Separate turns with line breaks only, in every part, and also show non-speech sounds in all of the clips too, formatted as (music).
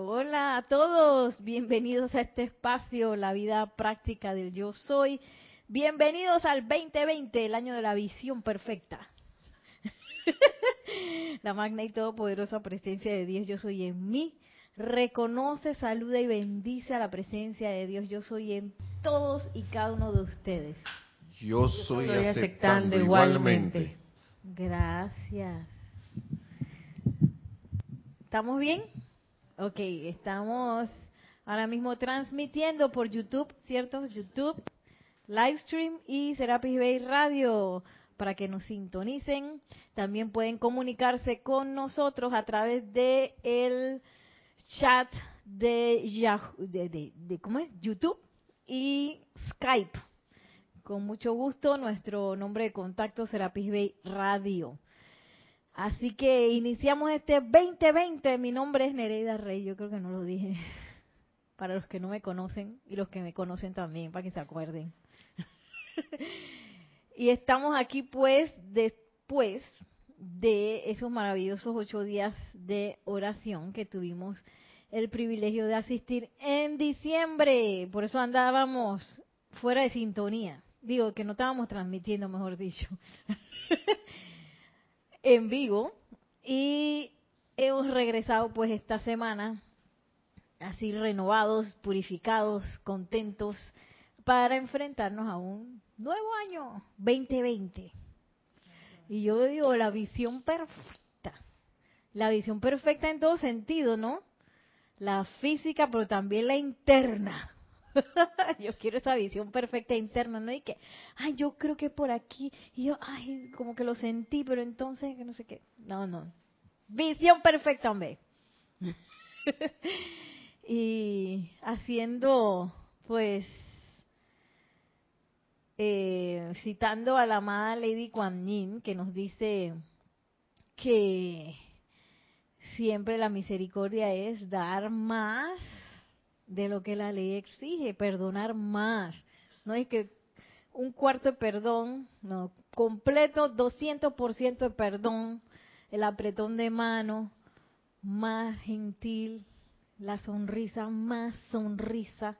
Hola a todos, bienvenidos a este espacio, la vida práctica del yo soy. Bienvenidos al 2020, el año de la visión perfecta. (laughs) la magna y todopoderosa presencia de Dios yo soy en mí. Reconoce, saluda y bendice a la presencia de Dios yo soy en todos y cada uno de ustedes.
Yo soy, aceptando, igualmente.
Gracias. ¿Estamos bien? Ok, estamos ahora mismo transmitiendo por YouTube, ¿cierto? YouTube, Livestream y Serapis Bay Radio para que nos sintonicen. También pueden comunicarse con nosotros a través de el chat de, Yahoo, de, de ¿cómo es? YouTube y Skype. Con mucho gusto, nuestro nombre de contacto Serapis Bay Radio. Así que iniciamos este 2020. Mi nombre es Nereida Rey, yo creo que no lo dije. (laughs) Para los que no me conocen y los que me conocen también, para que se acuerden. (laughs) y estamos aquí pues después de esos maravillosos ocho días de oración que tuvimos el privilegio de asistir en diciembre. Por eso andábamos fuera de sintonía. Digo, que no estábamos transmitiendo, mejor dicho. (laughs) en vivo y hemos regresado pues esta semana así renovados, purificados, contentos para enfrentarnos a un nuevo año 2020. Y yo digo, la visión perfecta, la visión perfecta en todo sentido, ¿no? La física, pero también la interna. (laughs) yo quiero esa visión perfecta interna, ¿no? Y que, ay, yo creo que por aquí, y yo, ay, como que lo sentí, pero entonces, que no sé qué. No, no. Visión perfecta, hombre. (laughs) y haciendo, pues, eh, citando a la amada Lady Kuan Yin, que nos dice que siempre la misericordia es dar más de lo que la ley exige, perdonar más. No es que un cuarto de perdón, no, completo 200% de perdón, el apretón de mano, más gentil, la sonrisa, más sonrisa.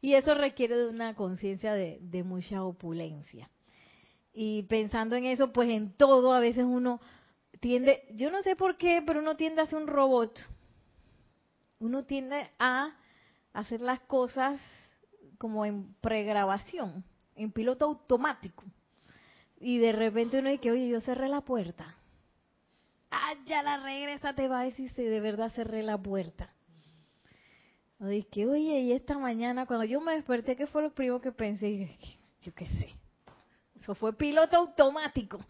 Y eso requiere de una conciencia de, de mucha opulencia. Y pensando en eso, pues en todo a veces uno tiende, yo no sé por qué, pero uno tiende a ser un robot. Uno tiende a hacer las cosas como en pregrabación, en piloto automático. Y de repente uno dice, oye, yo cerré la puerta. Ah, ya la regresa, te va a decir si de verdad cerré la puerta. O dice, oye, y esta mañana cuando yo me desperté, ¿qué fue lo primero que pensé? yo qué sé. Eso fue piloto automático.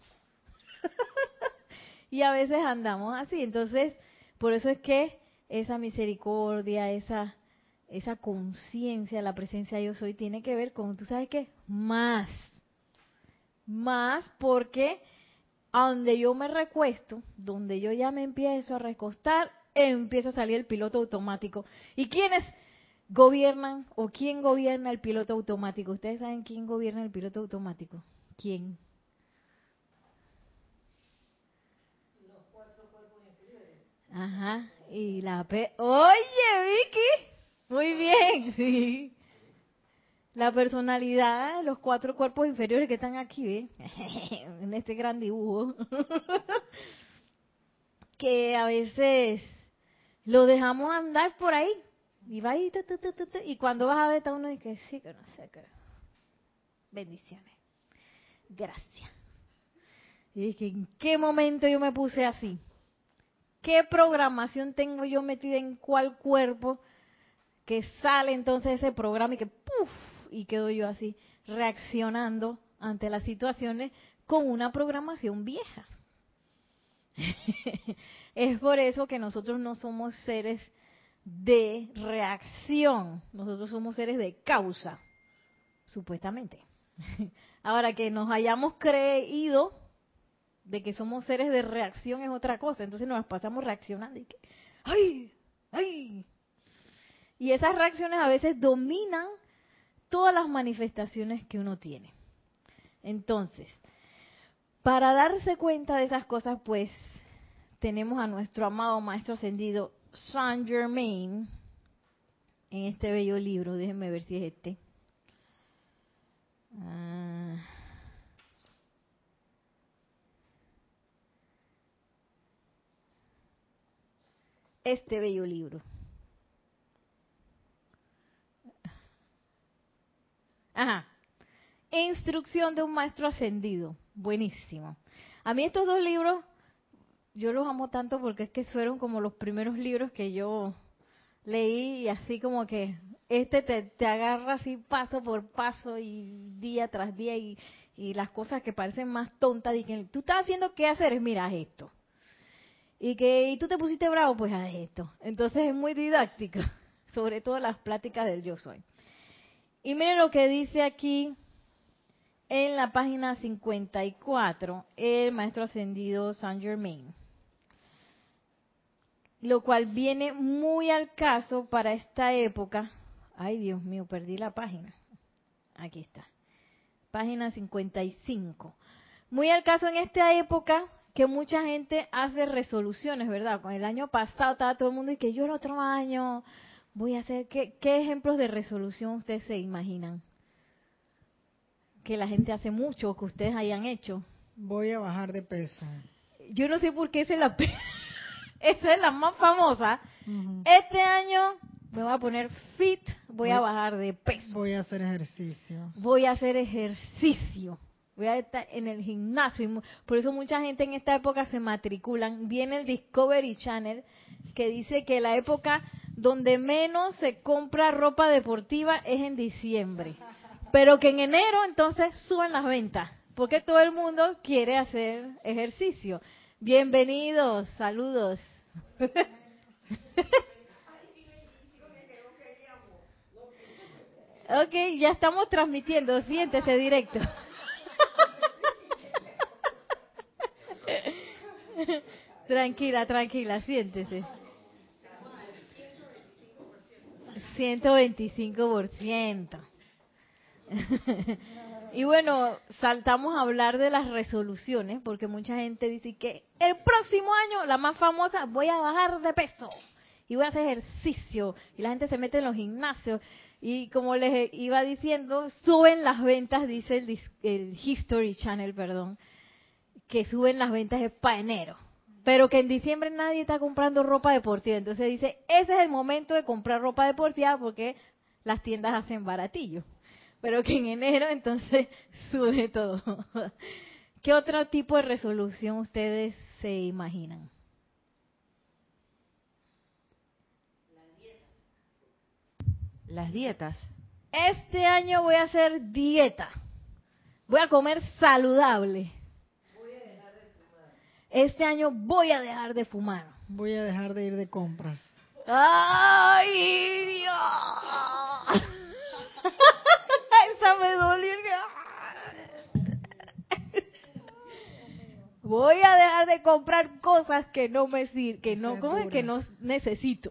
(laughs) y a veces andamos así. Entonces, por eso es que esa misericordia, esa esa conciencia, la presencia yo soy, tiene que ver con, ¿tú sabes qué? Más. Más porque a donde yo me recuesto, donde yo ya me empiezo a recostar, empieza a salir el piloto automático. ¿Y quiénes gobiernan o quién gobierna el piloto automático? ¿Ustedes saben quién gobierna el piloto automático? ¿Quién? Los cuatro cuerpos inferiores. Ajá. Y la P. Oye, Vicky. Muy bien, (laughs) sí. La personalidad, los cuatro cuerpos inferiores que están aquí, (laughs) en este gran dibujo, (laughs) que a veces lo dejamos andar por ahí. Y va ahí, y cuando vas a ver, está uno y que sí, que no sé qué. Bendiciones. Gracias. Y dije, ¿en qué momento yo me puse así? ¿Qué programación tengo yo metida en cuál cuerpo? Que sale entonces ese programa y que ¡puf! y quedo yo así reaccionando ante las situaciones con una programación vieja. (laughs) es por eso que nosotros no somos seres de reacción, nosotros somos seres de causa, supuestamente. (laughs) Ahora que nos hayamos creído de que somos seres de reacción es otra cosa, entonces nos pasamos reaccionando y que, ¡ay! ¡ay! Y esas reacciones a veces dominan todas las manifestaciones que uno tiene. Entonces, para darse cuenta de esas cosas, pues tenemos a nuestro amado Maestro Ascendido Saint Germain en este bello libro. Déjenme ver si es este. Ah. Este bello libro. Ajá. Instrucción de un maestro ascendido. Buenísimo. A mí estos dos libros, yo los amo tanto porque es que fueron como los primeros libros que yo leí y así como que este te, agarra así paso por paso y día tras día y, las cosas que parecen más tontas y que tú estás haciendo qué hacer es mira esto y que tú te pusiste bravo pues haz esto entonces es muy didáctico (laughs) sobre todo las pláticas del yo soy y miren lo que dice aquí en la página 54 el maestro ascendido Saint Germain lo cual viene muy al caso para esta época. Ay, Dios mío, perdí la página. Aquí está. Página 55. Muy al caso en esta época que mucha gente hace resoluciones, ¿verdad? Con el año pasado estaba todo el mundo y que yo el otro año voy a hacer. ¿Qué, qué ejemplos de resolución ustedes se imaginan? Que la gente hace mucho que ustedes hayan hecho.
Voy a bajar de peso.
Yo no sé por qué se la (laughs) esa es la más famosa. Este año me voy a poner fit, voy, a bajar de peso.
Voy a hacer ejercicio.
Voy a hacer ejercicio. Voy a estar en el gimnasio. Por eso mucha gente en esta época se matriculan. Viene el Discovery Channel que dice que la época donde menos se compra ropa deportiva es en diciembre. Pero que en enero entonces suben las ventas. Porque todo el mundo quiere hacer ejercicio. Bienvenidos, saludos. (laughs) ok, ya estamos transmitiendo, siéntese directo. (laughs) tranquila, tranquila, siéntese. 125%. (laughs) Y bueno, saltamos a hablar de las resoluciones, porque mucha gente dice que el próximo año, la más famosa, voy a bajar de peso y voy a hacer ejercicio. Y la gente se mete en los gimnasios. Y como les iba diciendo, suben las ventas, dice el, el History Channel, perdón, que suben las ventas es para enero. Pero que en diciembre nadie está comprando ropa deportiva. Entonces dice, ese es el momento de comprar ropa deportiva porque las tiendas hacen baratillo pero que en enero entonces (laughs) sube todo. ¿Qué otro tipo de resolución ustedes se imaginan?
Las dietas.
Este año voy a hacer dieta. Voy a comer saludable. Voy a dejar de fumar. Este año voy a dejar de fumar.
Voy a dejar de ir de compras.
¡Ay, Dios! (laughs) me dolió. Voy a dejar de comprar cosas que no me sirven, que no, ¿cómo que no necesito?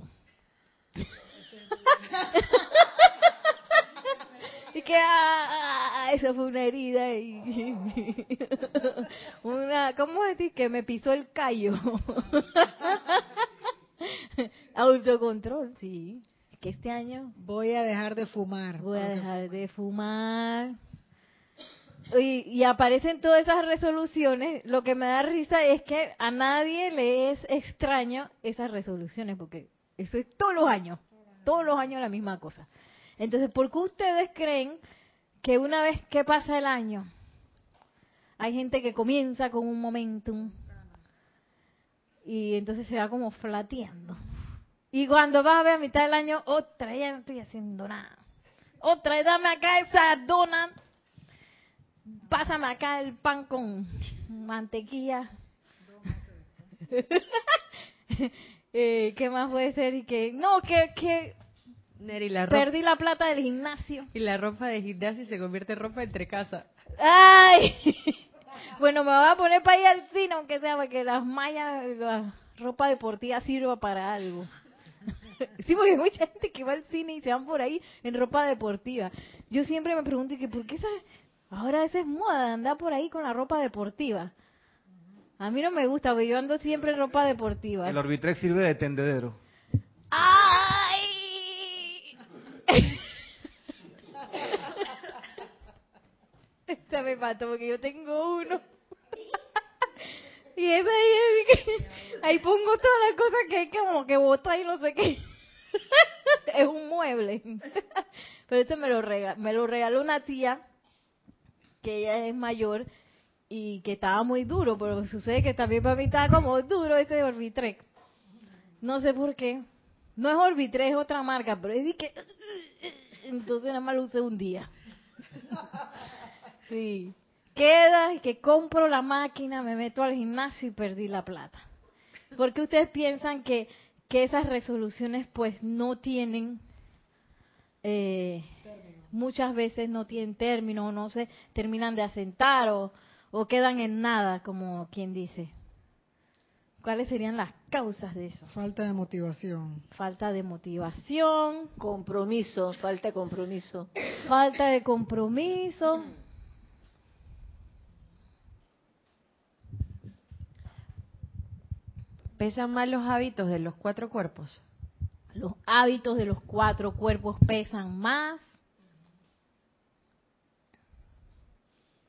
(laughs) y que ah, eso fue una herida y (laughs) una cómo decir que me pisó el callo (laughs) autocontrol sí que este año
voy a dejar de fumar.
Voy a dejar de fumar. Y, y, aparecen todas esas resoluciones. Lo que me da risa es que a nadie le es extraño esas resoluciones, porque eso es todos los años. Todos los años la misma cosa. Entonces, ¿por qué ustedes creen que una vez que pasa el año, hay gente que comienza con un momentum y entonces se va como flateando? Y cuando vas a ver a mitad del año, otra, ya no estoy haciendo nada. Otra, dame acá esa dona. Pásame acá el pan con mantequilla. (laughs) eh, ¿Qué más puede ser? Y que, no, que, que perdí la plata del gimnasio.
Y la ropa de gimnasio se convierte en ropa entre casa.
¡Ay! (laughs) bueno, me voy a poner para ir al cine, aunque sea, porque las mallas, la ropa deportiva sirva para algo. (laughs) sí, porque hay mucha gente que va al cine y se van por ahí en ropa deportiva. Yo siempre me pregunto, que ¿por qué esa, ahora esa es moda andar por ahí con la ropa deportiva? A mí no me gusta, porque yo ando siempre en ropa deportiva.
El Orbitrex sirve de tendedero. (laughs)
Esa me mató porque yo tengo uno. y esa ahí, es que, ahí pongo todas las cosas que hay como que botar y no sé qué. (laughs) es un mueble. Pero este me lo, regaló, me lo regaló una tía que ella es mayor y que estaba muy duro, pero sucede que también para mí estaba como duro este Orbitrek. No sé por qué. No es Orbitrek, es otra marca, pero es que... (laughs) Entonces nada más lo usé un día. Sí. Queda que compro la máquina, me meto al gimnasio y perdí la plata. Porque ustedes piensan que, que esas resoluciones pues no tienen, eh, muchas veces no tienen término, no se terminan de asentar o, o quedan en nada, como quien dice. ¿Cuáles serían las causas de eso?
Falta de motivación.
Falta de motivación,
Compromiso, falta de compromiso.
falta de compromiso.
¿Pesan más los hábitos de los cuatro cuerpos?
Los hábitos de los cuatro cuerpos pesan más.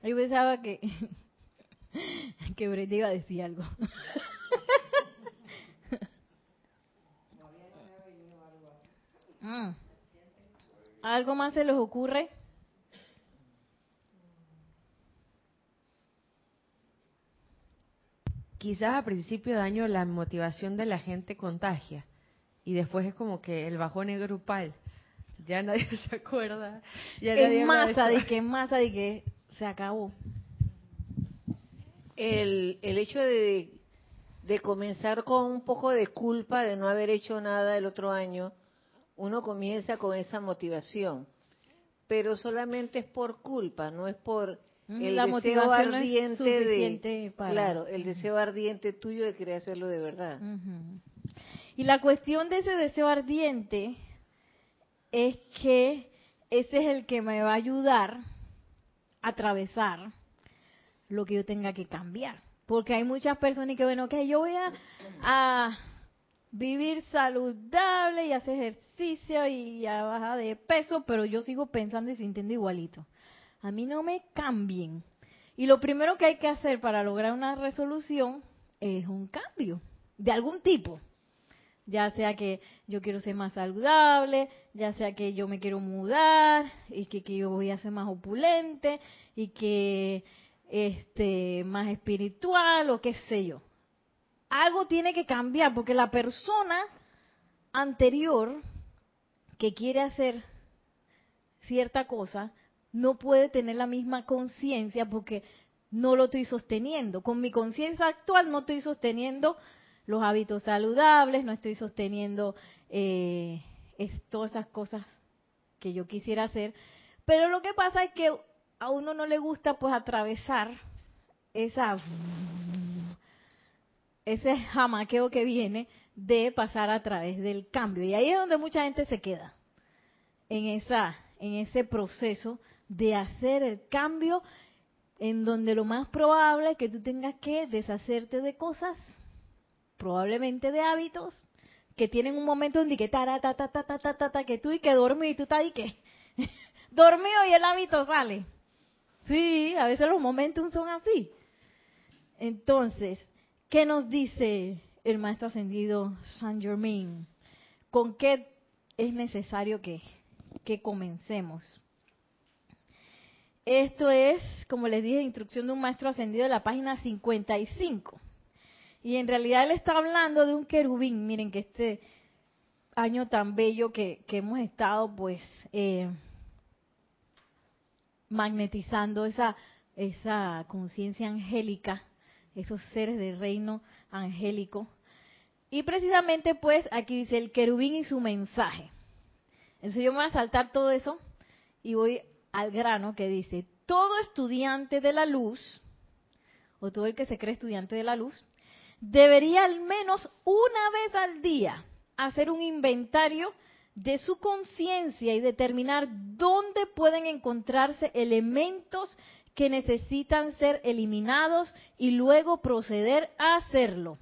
Yo pensaba que (laughs) que Brenda iba a decir algo. Mm. ¿Algo más se les ocurre?
Quizás a principio de año la motivación de la gente contagia y después es como que el bajón es grupal. Ya nadie (laughs) se acuerda. Ya nadie
En masa, de que en masa, de que se acabó.
El, el hecho de, de comenzar con un poco de culpa de no haber hecho nada el otro año, uno comienza con esa motivación. Pero solamente es por culpa, no es por
Mm,
el
la
deseo ardiente de
para-
claro, el deseo ardiente tuyo de querer hacerlo de verdad.
Y la cuestión de ese deseo ardiente es que ese es el que me va a ayudar a atravesar lo que yo tenga que cambiar. Porque hay muchas personas que, bueno, que yo voy a, a vivir saludable y hacer ejercicio y a bajar de peso, pero yo sigo pensando y sintiendo igualito. A mí no me cambien. Y lo primero que hay que hacer para lograr una resolución es un cambio de algún tipo. Ya sea que yo quiero ser más saludable, ya sea que yo me quiero mudar y que, que yo voy a ser más opulente y que este más espiritual o qué sé yo. Algo tiene que cambiar porque la persona anterior que quiere hacer cierta cosa no puede tener la misma conciencia porque no lo estoy sosteniendo. Con mi conciencia actual no estoy sosteniendo los hábitos saludables, no estoy sosteniendo eh, todas esas cosas que yo quisiera hacer. Pero lo que pasa es que a uno no le gusta pues atravesar esa ese jamaqueo que viene de pasar a través del cambio. Y ahí es donde mucha gente se queda, en, esa, en ese proceso de hacer el cambio en donde lo más probable es que tú tengas que deshacerte de cosas, probablemente de hábitos, que tienen un momento en que ta, que tú y que dormí y tú estás y que (laughs) dormido y el hábito sale. Sí, a veces los momentos son así. Entonces, ¿qué nos dice el maestro ascendido Saint Germain? ¿Con qué es necesario que, que comencemos? Esto es, como les dije, instrucción de un maestro ascendido de la página 55. Y en realidad él está hablando de un querubín. Miren que este año tan bello que, que hemos estado, pues, eh, magnetizando esa, esa conciencia angélica, esos seres del reino angélico. Y precisamente, pues, aquí dice el querubín y su mensaje. Entonces yo me voy a saltar todo eso y voy al grano que dice, todo estudiante de la luz, o todo el que se cree estudiante de la luz, debería al menos una vez al día hacer un inventario de su conciencia y determinar dónde pueden encontrarse elementos que necesitan ser eliminados y luego proceder a hacerlo.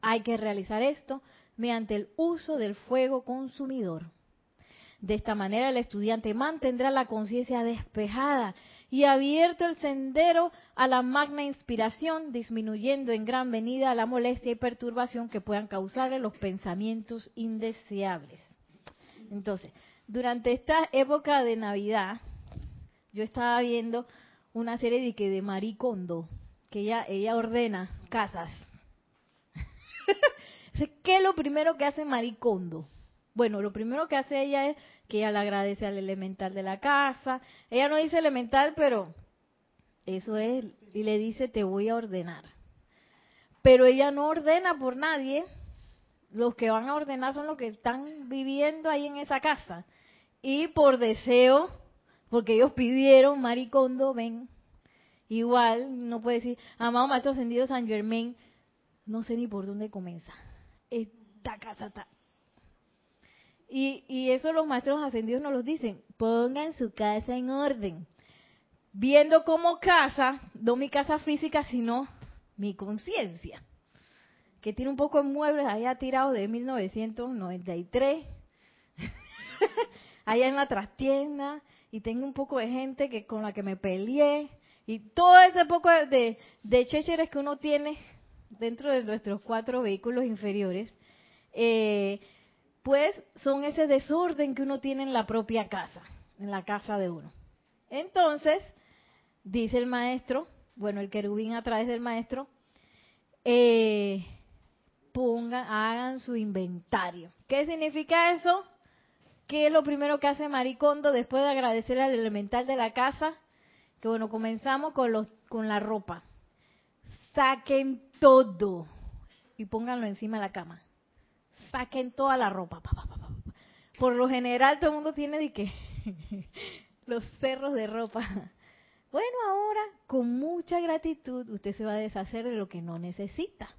Hay que realizar esto mediante el uso del fuego consumidor. De esta manera el estudiante mantendrá la conciencia despejada y abierto el sendero a la magna inspiración, disminuyendo en gran medida la molestia y perturbación que puedan causarle los pensamientos indeseables. Entonces, durante esta época de Navidad, yo estaba viendo una serie de que de Maricondo, que ella, ella ordena casas. (laughs) ¿Qué es lo primero que hace Maricondo? Bueno, lo primero que hace ella es que ella le agradece al elemental de la casa. Ella no dice elemental, pero eso es, y le dice, te voy a ordenar. Pero ella no ordena por nadie. Los que van a ordenar son los que están viviendo ahí en esa casa. Y por deseo, porque ellos pidieron, Maricondo, ven. Igual, no puede decir, amado Maestro Ascendido San Germain, no sé ni por dónde comienza. Esta casa está y, y eso los maestros ascendidos nos lo dicen, pongan su casa en orden. Viendo como casa, no mi casa física, sino mi conciencia, que tiene un poco de muebles allá tirados de 1993, (laughs) allá en la trastienda, y tengo un poco de gente que con la que me peleé, y todo ese poco de, de chécheres que uno tiene dentro de nuestros cuatro vehículos inferiores, eh, pues son ese desorden que uno tiene en la propia casa, en la casa de uno. Entonces, dice el maestro, bueno, el querubín a través del maestro, eh, pongan, hagan su inventario. ¿Qué significa eso? ¿Qué es lo primero que hace Maricondo después de agradecer al elemental de la casa? Que bueno, comenzamos con, los, con la ropa. Saquen todo y pónganlo encima de la cama saquen toda la ropa. Por lo general todo el mundo tiene de que (laughs) los cerros de ropa. Bueno, ahora con mucha gratitud usted se va a deshacer de lo que no necesita.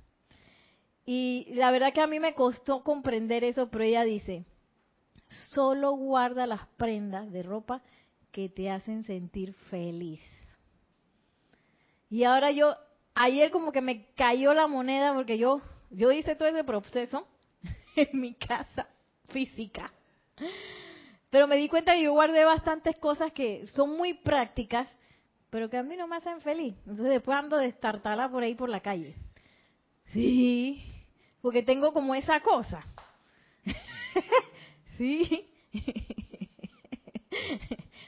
Y la verdad que a mí me costó comprender eso, pero ella dice, solo guarda las prendas de ropa que te hacen sentir feliz. Y ahora yo, ayer como que me cayó la moneda porque yo, yo hice todo ese proceso (laughs) en mi casa física. Pero me di cuenta que yo guardé bastantes cosas que son muy prácticas, pero que a mí no me hacen feliz. Entonces después ando destartala por ahí por la calle. Sí, porque tengo como esa cosa. (laughs) sí. (laughs)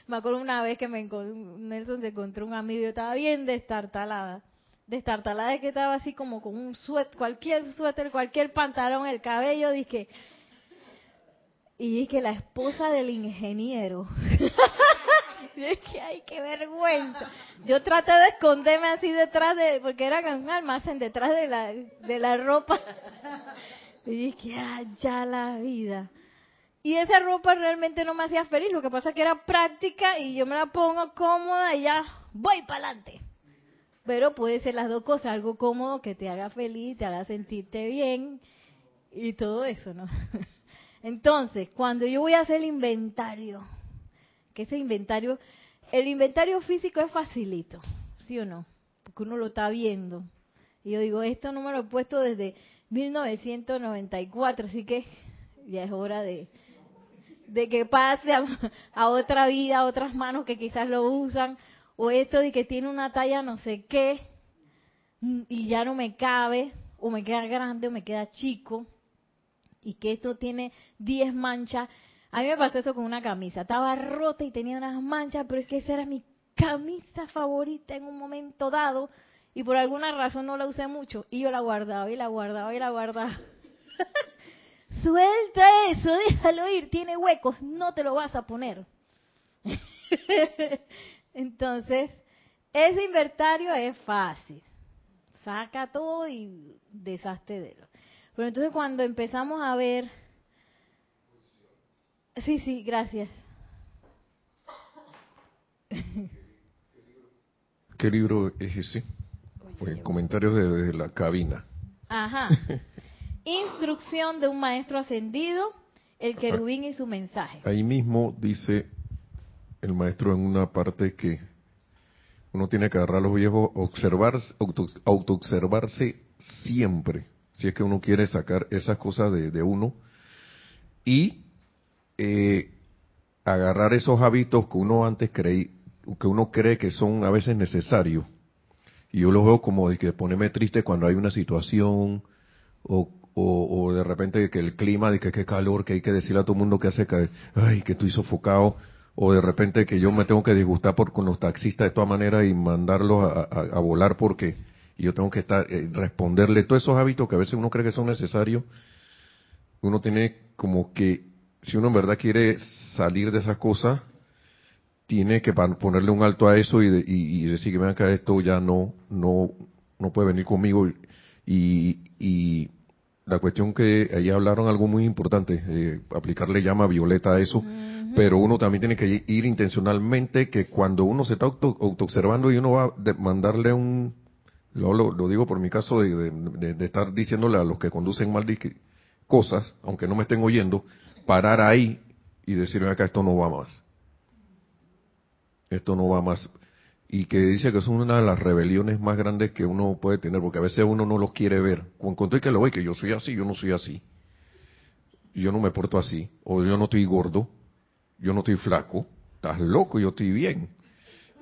me acuerdo una vez que me Nelson se encontró un amigo y yo estaba bien destartalada destartalada de que estaba así como con un suéter, cualquier suéter, cualquier pantalón, el cabello, dije, y dije, la esposa del ingeniero. (laughs) es que ay, qué vergüenza. Yo traté de esconderme así detrás de, porque era un almacén detrás de la, de la ropa. (laughs) Y dije, ay, ya la vida. Y esa ropa realmente no me hacía feliz, lo que pasa es que era práctica y yo me la pongo cómoda y ya voy para adelante. Pero puede ser las dos cosas, algo cómodo que te haga feliz, te haga sentirte bien y todo eso, ¿no? (laughs) Entonces, cuando yo voy a hacer el inventario, que ese inventario, el inventario físico es facilito, ¿sí o no? Porque uno lo está viendo. Y yo digo, esto no me lo he puesto desde 1994, así que ya es hora de, de que pase (laughs) a, otra vida, a otras manos que quizás lo usan, o esto de que tiene una talla no sé qué y ya no me cabe, o me queda grande o me queda chico, y que esto tiene 10 manchas. A mí me pasó eso con una camisa, estaba rota y tenía unas manchas, pero es que esa era mi camisa favorita en un momento dado, y por alguna razón no la usé mucho, y yo la guardaba y la guardaba y la guardaba. (laughs) Suelta eso, (laughs) déjalo ir, tiene huecos, no te lo vas a poner. (laughs) Entonces, ese inventario es fácil. Saca todo y deshazte de lo. Pero entonces cuando empezamos a ver... Sí, sí, gracias. (laughs)
¿Qué libro es ese? Pues comentarios desde la cabina.
Ajá. Instrucción de un maestro ascendido, el querubín y su mensaje.
Ahí mismo dice el maestro en una parte que uno tiene que agarrar los viejos, observarse, autoobservarse siempre, si es que uno quiere sacar esas cosas de, uno, y eh, agarrar esos hábitos que uno antes creí, que uno cree que son a veces necesarios. Y yo los veo como de que ponerme triste cuando hay una situación o, o, de repente que el clima, de que qué calor, que hay que decirle a todo el mundo que hace que, ay, que estoy sofocado, o de repente que yo me tengo que disgustar por con los taxistas de todas maneras y mandarlos a, volar porque yo tengo que estar eh, responderle todos esos hábitos que a veces uno cree que son necesarios. Uno tiene como que, si uno en verdad quiere salir de esas cosas, tiene que ponerle un alto a eso y, de- y decir que vean que esto ya no, no, no puede venir conmigo. Y, y la cuestión que ahí hablaron algo muy importante, eh, aplicarle llama violeta a eso, pero uno también tiene que ir intencionalmente que cuando uno se está auto, observando y uno va a mandarle un, lo, lo, lo digo por mi caso de, de- de- de estar diciéndole a los que conducen mal cosas, aunque no me estén oyendo, parar ahí y decirme acá esto no va más. Esto no va más. Y que dice que es una de las rebeliones más grandes que uno puede tener, porque a veces uno no los quiere ver. Con, con todo y que lo ve, que yo soy así, yo no soy así. Yo no me porto así. O yo no estoy gordo, yo no estoy flaco. Estás loco, yo estoy bien.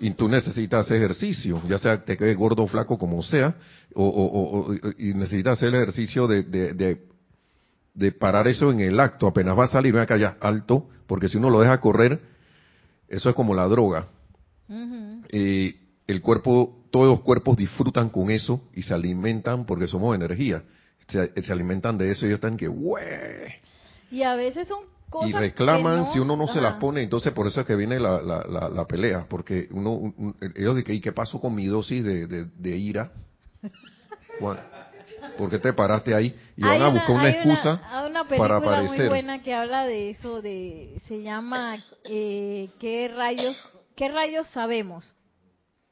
Y tú necesitas ejercicio, ya sea te quedes gordo o flaco como sea, o, y necesitas hacer el ejercicio de, de, parar eso en el acto, apenas va a salir, ven acá ya, alto, porque si uno lo deja correr, eso es como la droga.
Ujú.
Eh, el cuerpo, todos los cuerpos disfrutan con eso y se alimentan porque somos energía. Se, se alimentan de eso y ellos están que.
Y a veces son cosas
y reclaman
que
si uno no se las pone, entonces por eso es que viene la, la, la, la pelea, porque uno, un- ellos dicen, ¿y qué pasó con mi dosis de, de, de ira? Juan, ¿Por qué te paraste ahí? Y van
Hay
a buscar una,
hay
excusa
hay una
para
película muy
aparecer.
buena que habla de eso, de se llama eh, ¿Qué rayos qué rayos sabemos?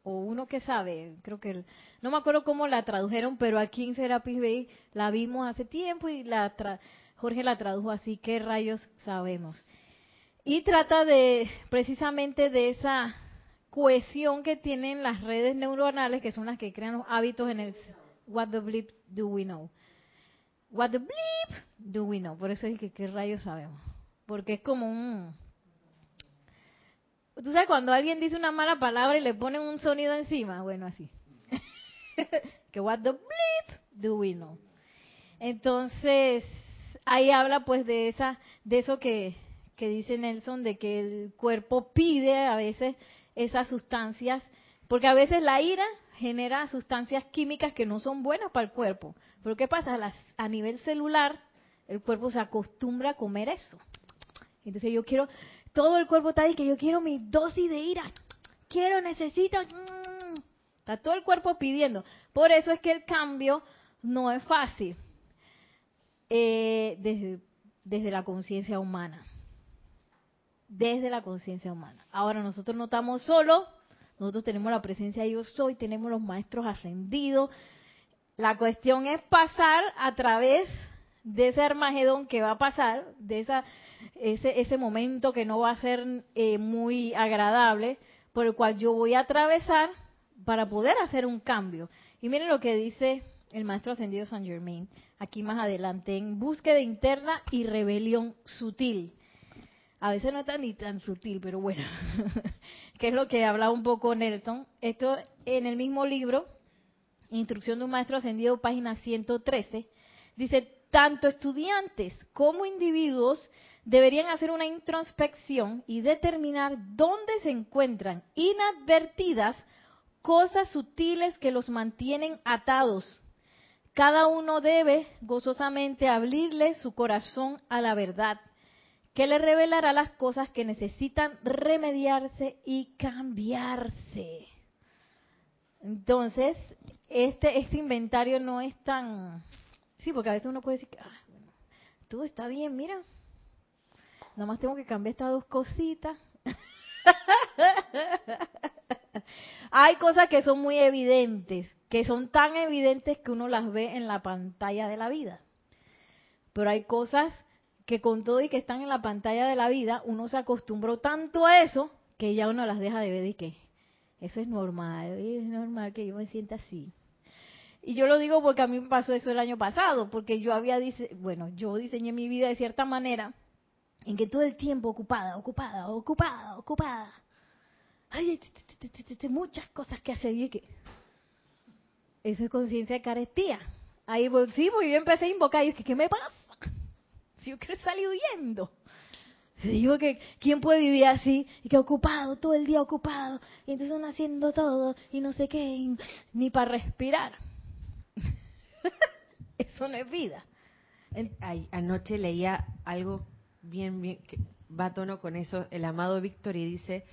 O uno que sabe, creo que el- no me acuerdo cómo la tradujeron, pero aquí en Serapis Bay la vimos hace tiempo y la tra- Jorge la tradujo así, ¿qué rayos sabemos? Y trata de precisamente de esa cohesión que tienen las redes neuronales, que son las que crean los hábitos en el What the bleep do we know? What the bleep do we know? Por eso es que qué rayos sabemos. Porque es como un... Tú sabes cuando alguien dice una mala palabra y le ponen un sonido encima, bueno, así. (laughs) que what the bleep do we know? Entonces, ahí habla pues de esa de eso que que dice Nelson de que el cuerpo pide a veces esas sustancias, porque a veces la ira genera sustancias químicas que no son buenas para el cuerpo. Pero ¿qué pasa? Las- a nivel celular, el cuerpo se acostumbra a comer eso. Entonces yo quiero, todo el cuerpo está ahí que yo quiero mi dosis de ira. Quiero, necesito. Está todo el cuerpo pidiendo. Por eso es que el cambio no es fácil eh, desde, desde la conciencia humana. Desde la conciencia humana. Ahora nosotros no estamos solos, nosotros tenemos la presencia de yo soy, tenemos los maestros ascendidos. La cuestión es pasar a través de ese Armagedón que va a pasar, de esa, ese, ese momento que no va a ser eh, muy agradable, por el cual yo voy a atravesar para poder hacer un cambio. Y miren lo que dice el maestro ascendido San Germain, aquí más adelante, en búsqueda interna y rebelión sutil. A veces no está ni tan sutil, pero bueno, (laughs) que es lo que hablaba un poco Nelson. Esto en el mismo libro, Instrucción de un Maestro Ascendido, página 113, dice, tanto estudiantes como individuos deberían hacer una introspección y determinar dónde se encuentran inadvertidas cosas sutiles que los mantienen atados. Cada uno debe gozosamente abrirle su corazón a la verdad, que le revelará las cosas que necesitan remediarse y cambiarse. Entonces, este, este inventario no es tan... Sí, porque a veces uno puede decir que todo está bien, mira. Nada más tengo que cambiar estas dos cositas. (laughs) Hay cosas que son muy evidentes, que son tan evidentes que uno las ve en la pantalla de la vida. Pero hay cosas que con todo y que están en la pantalla de la vida, uno se acostumbró tanto a eso que ya uno las deja de ver y que eso es normal, es normal que yo me sienta así. Y yo lo digo porque a mí me pasó eso el año pasado, porque yo había, dice, bueno, yo diseñé mi vida de cierta manera en que todo el tiempo ocupada, ocupada, ocupada, ocupada. Ay, muchas cosas que hacer y que eso es conciencia de carestía. Ahí voy- sí, porque yo empecé a invocar y es que ¿qué me pasa? Si (laughs) yo quiero salir huyendo. Digo que quién puede vivir así y que ocupado, todo el día ocupado, y entonces uno haciendo todo y no sé qué, ni para respirar. (laughs) Eso no es vida.
Ay, anoche leía algo bien, bien, que va a tono con eso. El amado Víctor y dice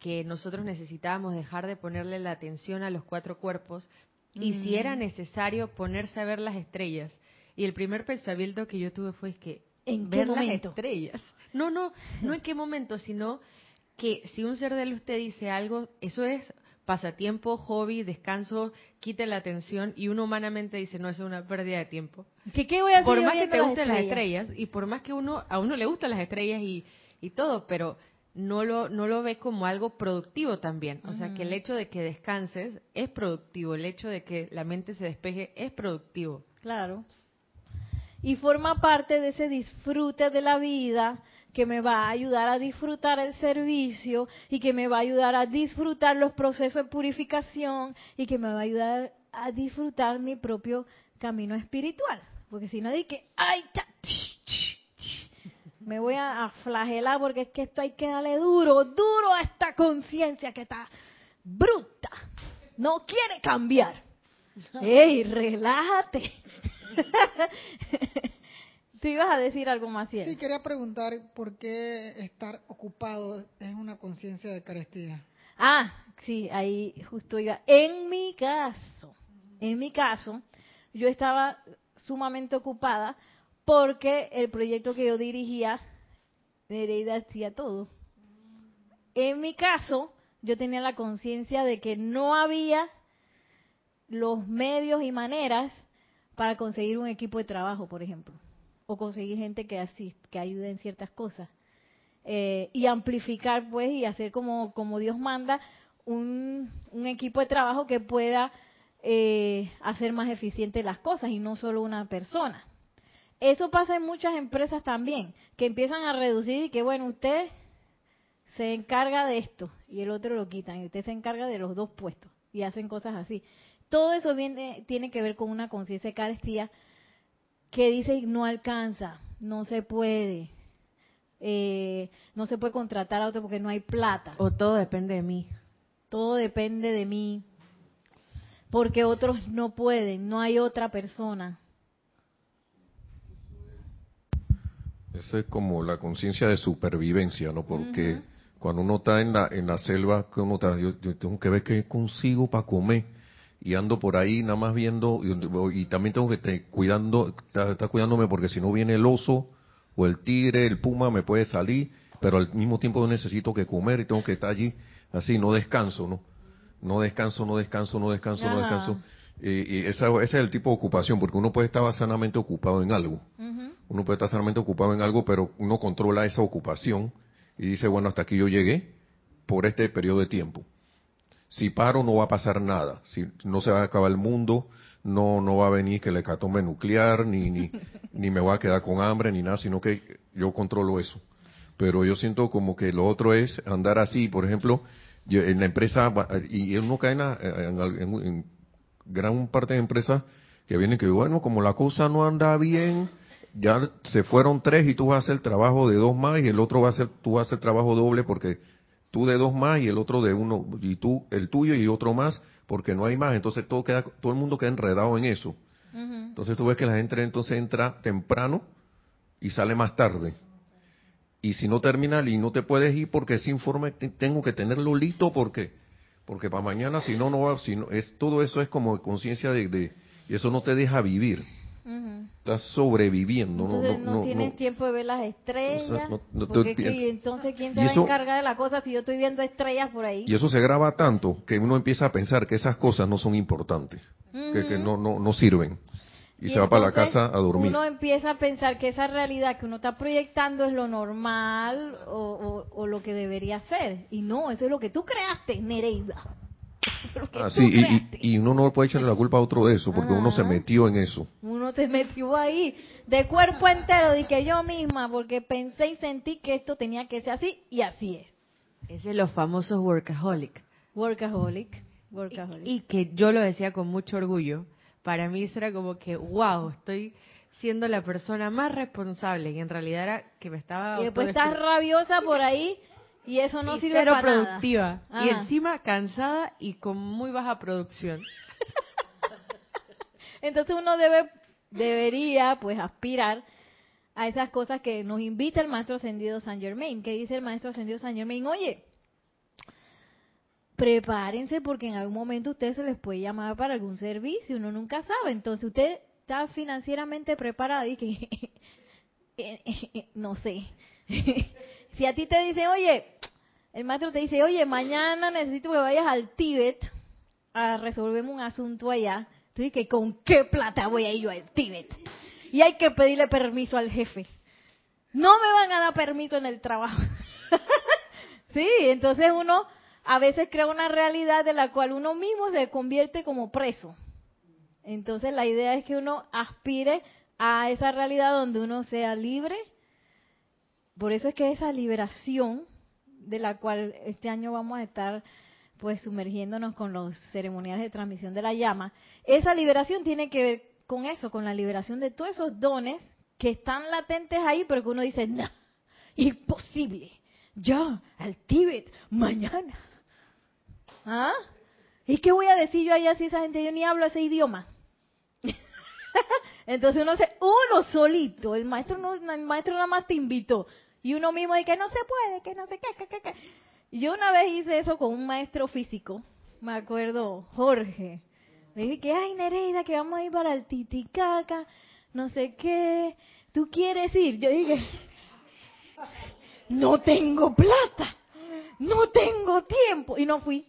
que nosotros necesitábamos dejar de ponerle la atención a los cuatro cuerpos y si era necesario ponerse a ver las estrellas. Y el primer pensamiento que yo tuve fue es que
¿En qué
ver
momento?
las estrellas. No, no, no en qué momento, sino que si un ser de luz te dice algo, eso es pasatiempo, hobby, descanso, quite la atención y uno humanamente dice, no, eso es una pérdida de tiempo
¿Qué, qué voy a hacer
por más que te gusten las
estrellas?
estrellas y por más que uno a uno le gustan las estrellas y, y todo, pero no lo no lo ve como algo productivo también. O sea, que el hecho de que descanses es productivo, el hecho de que la mente se despeje es productivo.
Claro. Y forma parte de ese disfrute de la vida que me va a ayudar a disfrutar el servicio y que me va a ayudar a disfrutar los procesos de purificación y que me va a ayudar a disfrutar mi propio camino espiritual. Porque si no, di que, ay, cha, ch, ch, ch", me voy a, a flagelar porque es que esto hay que darle duro, duro a esta conciencia que está bruta. No quiere cambiar. (laughs) ¡Ey, relájate! (laughs) Tú ibas a decir algo más,
Sí,
Ciel.
quería preguntar por qué estar ocupado es una conciencia de carestía.
Ah, sí, ahí justo iba. En mi caso, en mi caso, yo estaba sumamente ocupada porque el proyecto que yo dirigía, Nereida hacía todo. En mi caso, yo tenía la conciencia de que no había los medios y maneras para conseguir un equipo de trabajo, por ejemplo, o conseguir gente que así, que ayude en ciertas cosas. Eh, y amplificar, pues, y hacer como, como Dios manda, un, un equipo de trabajo que pueda eh, hacer más eficientes las cosas y no solo una persona. Eso pasa en muchas empresas también, que empiezan a reducir y que, bueno, usted se encarga de esto y el otro lo quitan y usted se encarga de los dos puestos y hacen cosas así. Todo eso viene, tiene que ver con una conciencia de carestía que dice no alcanza, no se puede, eh, no se puede contratar a otro porque no hay plata.
O todo depende de mí.
Todo depende de mí. Porque otros no pueden, no hay otra persona.
Eso es como la conciencia de supervivencia, ¿no? Porque cuando uno está en la, en la selva, que uno está, yo, yo tengo que ver qué consigo para comer. Y ando por ahí nada más viendo, y, y también tengo que estar cuidando, estar, cuidándome porque si no viene el oso o el tigre, el puma me puede salir, pero al mismo tiempo necesito que comer y tengo que estar allí así, no descanso, ¿no? No descanso, no descanso, no descanso, no descanso. Y, y esa- ese es el tipo de ocupación, porque uno puede estar sanamente ocupado en algo. Uno puede estar sanamente ocupado en algo, pero uno controla esa ocupación y dice, bueno, hasta aquí yo llegué por este periodo de tiempo. Si paro no va a pasar nada, si no se va a acabar el mundo, no no va a venir que la hecatombe nuclear, ni, ni, (laughs) ni me voy a quedar con hambre, ni nada, sino que yo controlo eso. Pero yo siento como que lo otro es andar así, por ejemplo, yo- en la empresa, y uno cae en, la- en- en- en gran parte de empresas que vienen que, bueno, como la cosa no anda bien, ya se fueron tres y tú vas a hacer el trabajo de dos más y el otro va a hacer, tú vas a hacer trabajo doble porque tú de dos más y el otro de uno, y tú el tuyo y otro más porque no hay más. Entonces todo queda, todo el mundo queda enredado en eso. Entonces tú ves que la gente entonces entra temprano y sale más tarde. Y si no termina y no te puedes ir porque ese informe te- tengo que tenerlo listo porque porque para mañana si no no va si no, es todo eso es como conciencia de, de y eso no te deja vivir. Estás sobreviviendo, no
Entonces
no
no,
no,
tienes
no.
tiempo de ver las estrellas. porque es que, y entonces, ¿quién
Y
se va a encargar de la cosa si yo estoy viendo estrellas por ahí?
Y eso se graba tanto que uno empieza a pensar que esas cosas no son importantes, que, que no, no, no sirven. Y, se va para la casa a dormir.
Uno empieza a pensar que esa realidad que uno está proyectando es lo normal o, o- o lo que debería ser. Y no, eso es lo que tú creaste, Nereida. (laughs)
Ah, sí, y- y, y uno no puede echarle la culpa a otro de eso, porque uno se
Ajá.
metió en eso.
Uno se metió ahí de cuerpo entero, de que yo misma, porque pensé y sentí que esto tenía que ser así, y así es.
Ese es los famosos workaholic.
Workaholic. Workaholic.
Y, y que yo lo decía con mucho orgullo. Para mí eso era como que, wow, estoy siendo la persona más responsable. Y en realidad era que me estaba...
y después estás rabiosa por ahí, y eso no
y
sirve
cero
para nada.
productiva. Y
Ah.
encima cansada y con muy baja producción. (laughs)
Entonces uno debe, debería, pues, aspirar a esas cosas que nos invita el maestro ascendido San Germain. que dice el maestro ascendido San Germain? Oye, prepárense porque en algún momento a ustedes se les puede llamar para algún servicio, uno nunca sabe. Entonces usted está financieramente preparado y que, (laughs) no sé. (laughs) si a ti te dice, oye, el maestro te dice, oye, mañana necesito que vayas al Tíbet a resolver un asunto allá. Tú dices, ¿con qué plata voy a ir yo al Tíbet? Y hay que pedirle permiso al jefe. No me van a dar permiso en el trabajo. (laughs) sí, entonces uno a veces crea una realidad de la cual uno mismo se convierte como preso. Entonces la idea es que uno aspire a esa realidad donde uno sea libre. Por eso es que esa liberación de la cual este año vamos a estar pues sumergiéndonos con los ceremoniales de transmisión de la llama, esa liberación tiene que ver con eso, con la liberación de todos esos dones que están latentes ahí, pero que uno dice, no, imposible, ya, al Tíbet, mañana. ¿Ah? ¿Y qué voy a decir yo allá si esa gente, yo ni hablo ese idioma? (laughs) Entonces uno se, uno solito, el maestro no, el maestro nada más te invitó, y uno mismo dice que no se puede, que no sé qué, que, que, que. Yo una vez hice eso con un maestro físico, me acuerdo, Jorge. Le dije que, ay, Nereida, que vamos a ir para el Titicaca, no sé qué. ¿Tú quieres ir? Yo dije, no tengo plata, no tengo tiempo. Y no fui.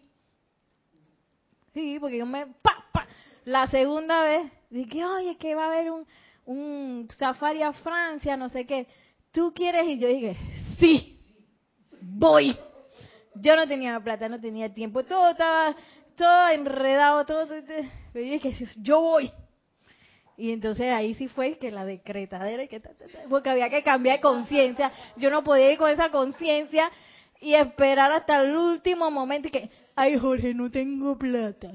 Sí, porque yo me... Pa, pa. La segunda vez dije, oye, que va a haber un, un safari a Francia, no sé qué. ¿Tú quieres ir? Yo dije, sí, voy. Yo no tenía plata, no tenía tiempo, todo estaba todo enredado, todo, todo, todo. Pero yo dije, voy. Y entonces ahí sí fue que la decretadera, y que ta, porque había que cambiar de conciencia. Yo no podía ir con esa conciencia y esperar hasta el último momento y que, ay Jorge, no tengo plata.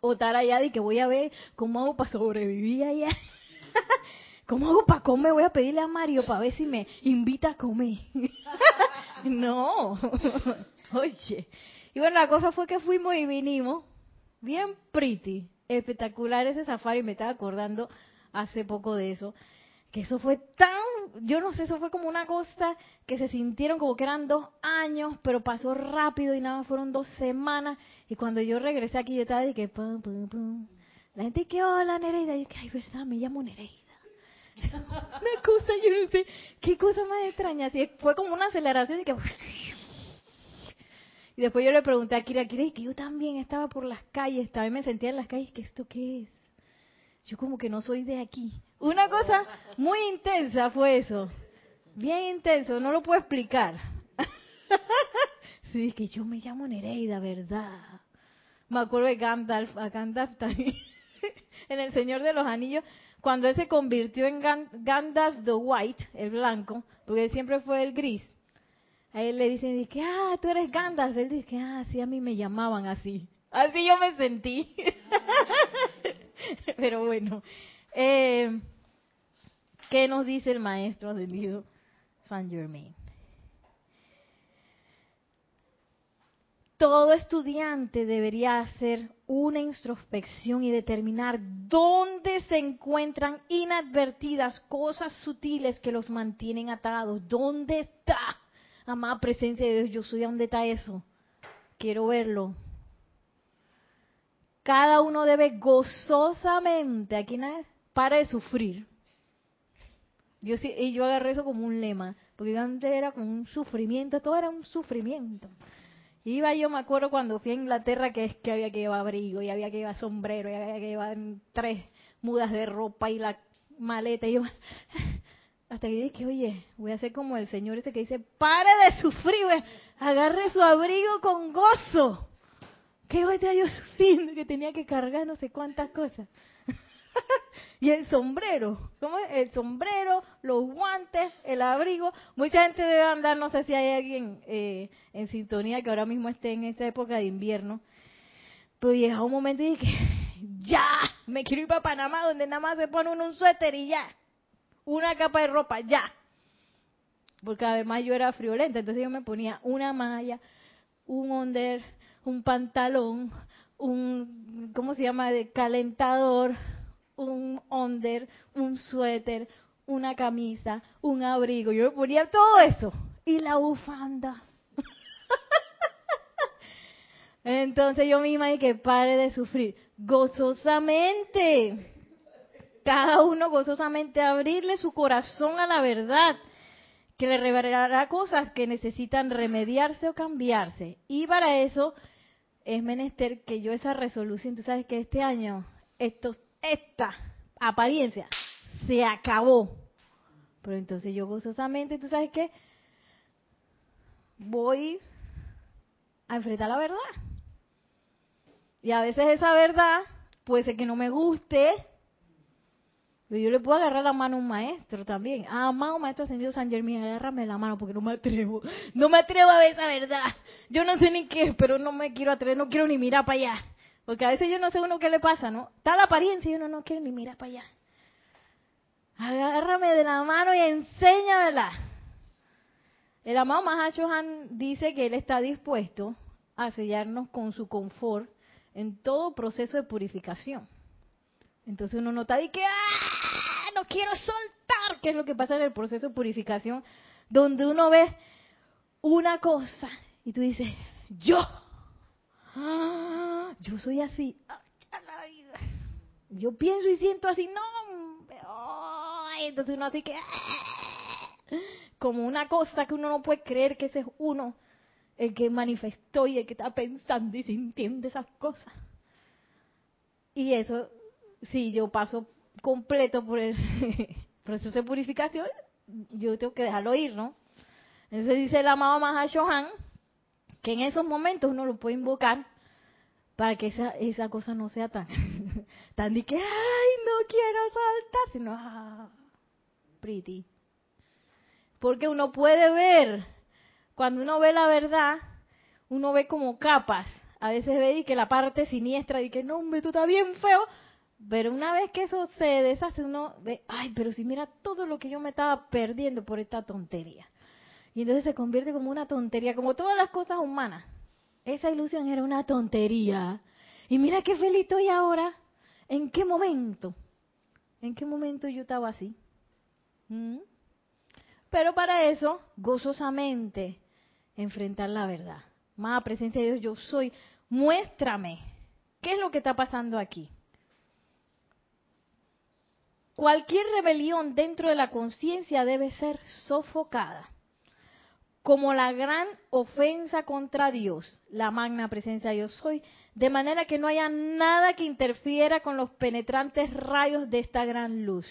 O estar allá de que voy a ver cómo hago para sobrevivir allá. (laughs) ¿Cómo hago para comer? Voy a pedirle a Mario para ver si me invita a comer. (laughs) no. (laughs) Oye. Y bueno, la cosa fue que fuimos y vinimos. Bien pretty. Espectacular ese safari. Me estaba acordando hace poco de eso. Que eso fue tan, yo no sé, eso fue como una cosa que se sintieron como que eran dos años, pero pasó rápido y nada, más fueron dos semanas. Y cuando yo regresé aquí, yo estaba de que pum, pum, pum. La gente que, hola Nereida, y yo ay, verdad, me llamo Nereida. Una cosa, yo no sé, qué cosa más extraña. Fue como una aceleración y que. Y después yo le pregunté a Kira, Kira, que yo también estaba por las calles, también me sentía en las calles, que esto qué es? Yo como que no soy de aquí. Una cosa muy intensa fue eso. Bien intenso, no lo puedo explicar. (laughs) sí, que yo me llamo Nereida, ¿verdad? Me acuerdo de Gandalf, a Gandalf también, (laughs) en El Señor de los Anillos, cuando él se convirtió en Gan- Gandalf the White, el blanco, porque él siempre fue el gris. A él le dicen, dice que, ah, tú eres Gandalf. Él dice, ah, sí, a mí me llamaban así. Así yo me sentí. (laughs) Pero bueno, eh, ¿qué nos dice el maestro ascendido San Germain? Todo estudiante debería hacer una introspección y determinar dónde se encuentran inadvertidas cosas sutiles que los mantienen atados. ¿Dónde está? Amada presencia de Dios, yo soy, ¿dónde está eso? Quiero verlo. Cada uno debe gozosamente, aquí nada, para de sufrir. Yo y yo agarré eso como un lema, porque antes era como un sufrimiento, todo era un sufrimiento. Iba yo, me acuerdo cuando fui a Inglaterra que es que había que llevar abrigo, y había que llevar sombrero, y había que llevar tres mudas de ropa y la maleta. Y yo, (laughs) hasta que dije, oye, voy a hacer como el señor ese que dice, pare de sufrir, agarre su abrigo con gozo. Que hoy estaba yo sufriendo, que tenía que cargar no sé cuántas cosas. (laughs) y el sombrero, ¿cómo es? El sombrero, los guantes, el abrigo. Mucha gente debe andar, no sé si hay alguien eh, en sintonía que ahora mismo esté en esa época de invierno. Pero llega un momento y dije, (laughs) ya, me quiero ir para Panamá, donde nada más se pone uno un suéter y ya. Una capa de ropa, ya. Porque además yo era friolenta, entonces yo me ponía una malla, un under, un pantalón, un, ¿cómo se llama?, de calentador, un under, un suéter, una camisa, un abrigo. Yo me ponía todo eso. Y la bufanda. (laughs) Entonces yo misma dije que pare de sufrir. Gozosamente. Cada uno gozosamente abrirle su corazón a la verdad. Que le revelará cosas que necesitan remediarse o cambiarse. Y para eso es menester que yo esa resolución, tú sabes que este año, esto, esta apariencia se acabó. Pero entonces yo gozosamente, tú sabes qué, voy a enfrentar la verdad. Y a veces esa verdad puede ser que no me guste. Pero yo le puedo agarrar la mano a un maestro también. Ah, amado maestro ascendido San Germán, agárrame la mano porque no me atrevo. No me atrevo a ver esa verdad. Yo no sé ni qué pero no me quiero atrever, no quiero ni mirar para allá. Porque a veces yo no sé uno qué le pasa, ¿no? La apariencia y uno no quiere ni mirar para allá. Agárrame de la mano y enséñamela. El amado Mahashohan dice que él está dispuesto a sellarnos con su confort en todo proceso de purificación. Entonces uno nota de que ¡ah! no quiero soltar, que es lo que pasa en el proceso de purificación, donde uno ve una cosa y tú dices, yo, ¡ah! Yo soy así, yo pienso y siento así, no, entonces uno así que, como una cosa que uno no puede creer que ese es uno el que manifestó y el que está pensando y sintiendo esas cosas. Y eso, si yo paso completo por el (laughs) proceso de purificación, yo tengo que dejarlo ir, ¿no? Entonces dice el amado Mahashohan que en esos momentos uno lo puede invocar para que esa, esa cosa no sea tan, (laughs) tan de que, ay, no quiero saltar, sino, ah, pretty. Porque uno puede ver cuando uno ve la verdad, uno ve como capas. A veces ve que la parte siniestra y que no, hombre, tú estás bien feo. Pero una vez que eso se deshace, uno ve, ay, pero si mira todo lo que yo me estaba perdiendo por esta tontería. Y entonces se convierte como una tontería, como todas las cosas humanas. Esa ilusión era una tontería. Y mira qué feliz estoy ahora. ¿En qué momento? ¿En qué momento yo estaba así? ¿Mm? Pero para eso, gozosamente, enfrentar la verdad. Más presencia de Dios, yo soy. Muéstrame. ¿Qué es lo que está pasando aquí? Cualquier rebelión dentro de la conciencia debe ser sofocada. Como la gran ofensa contra Dios, la magna presencia de Dios soy, de manera que no haya nada que interfiera con los penetrantes rayos de esta gran luz.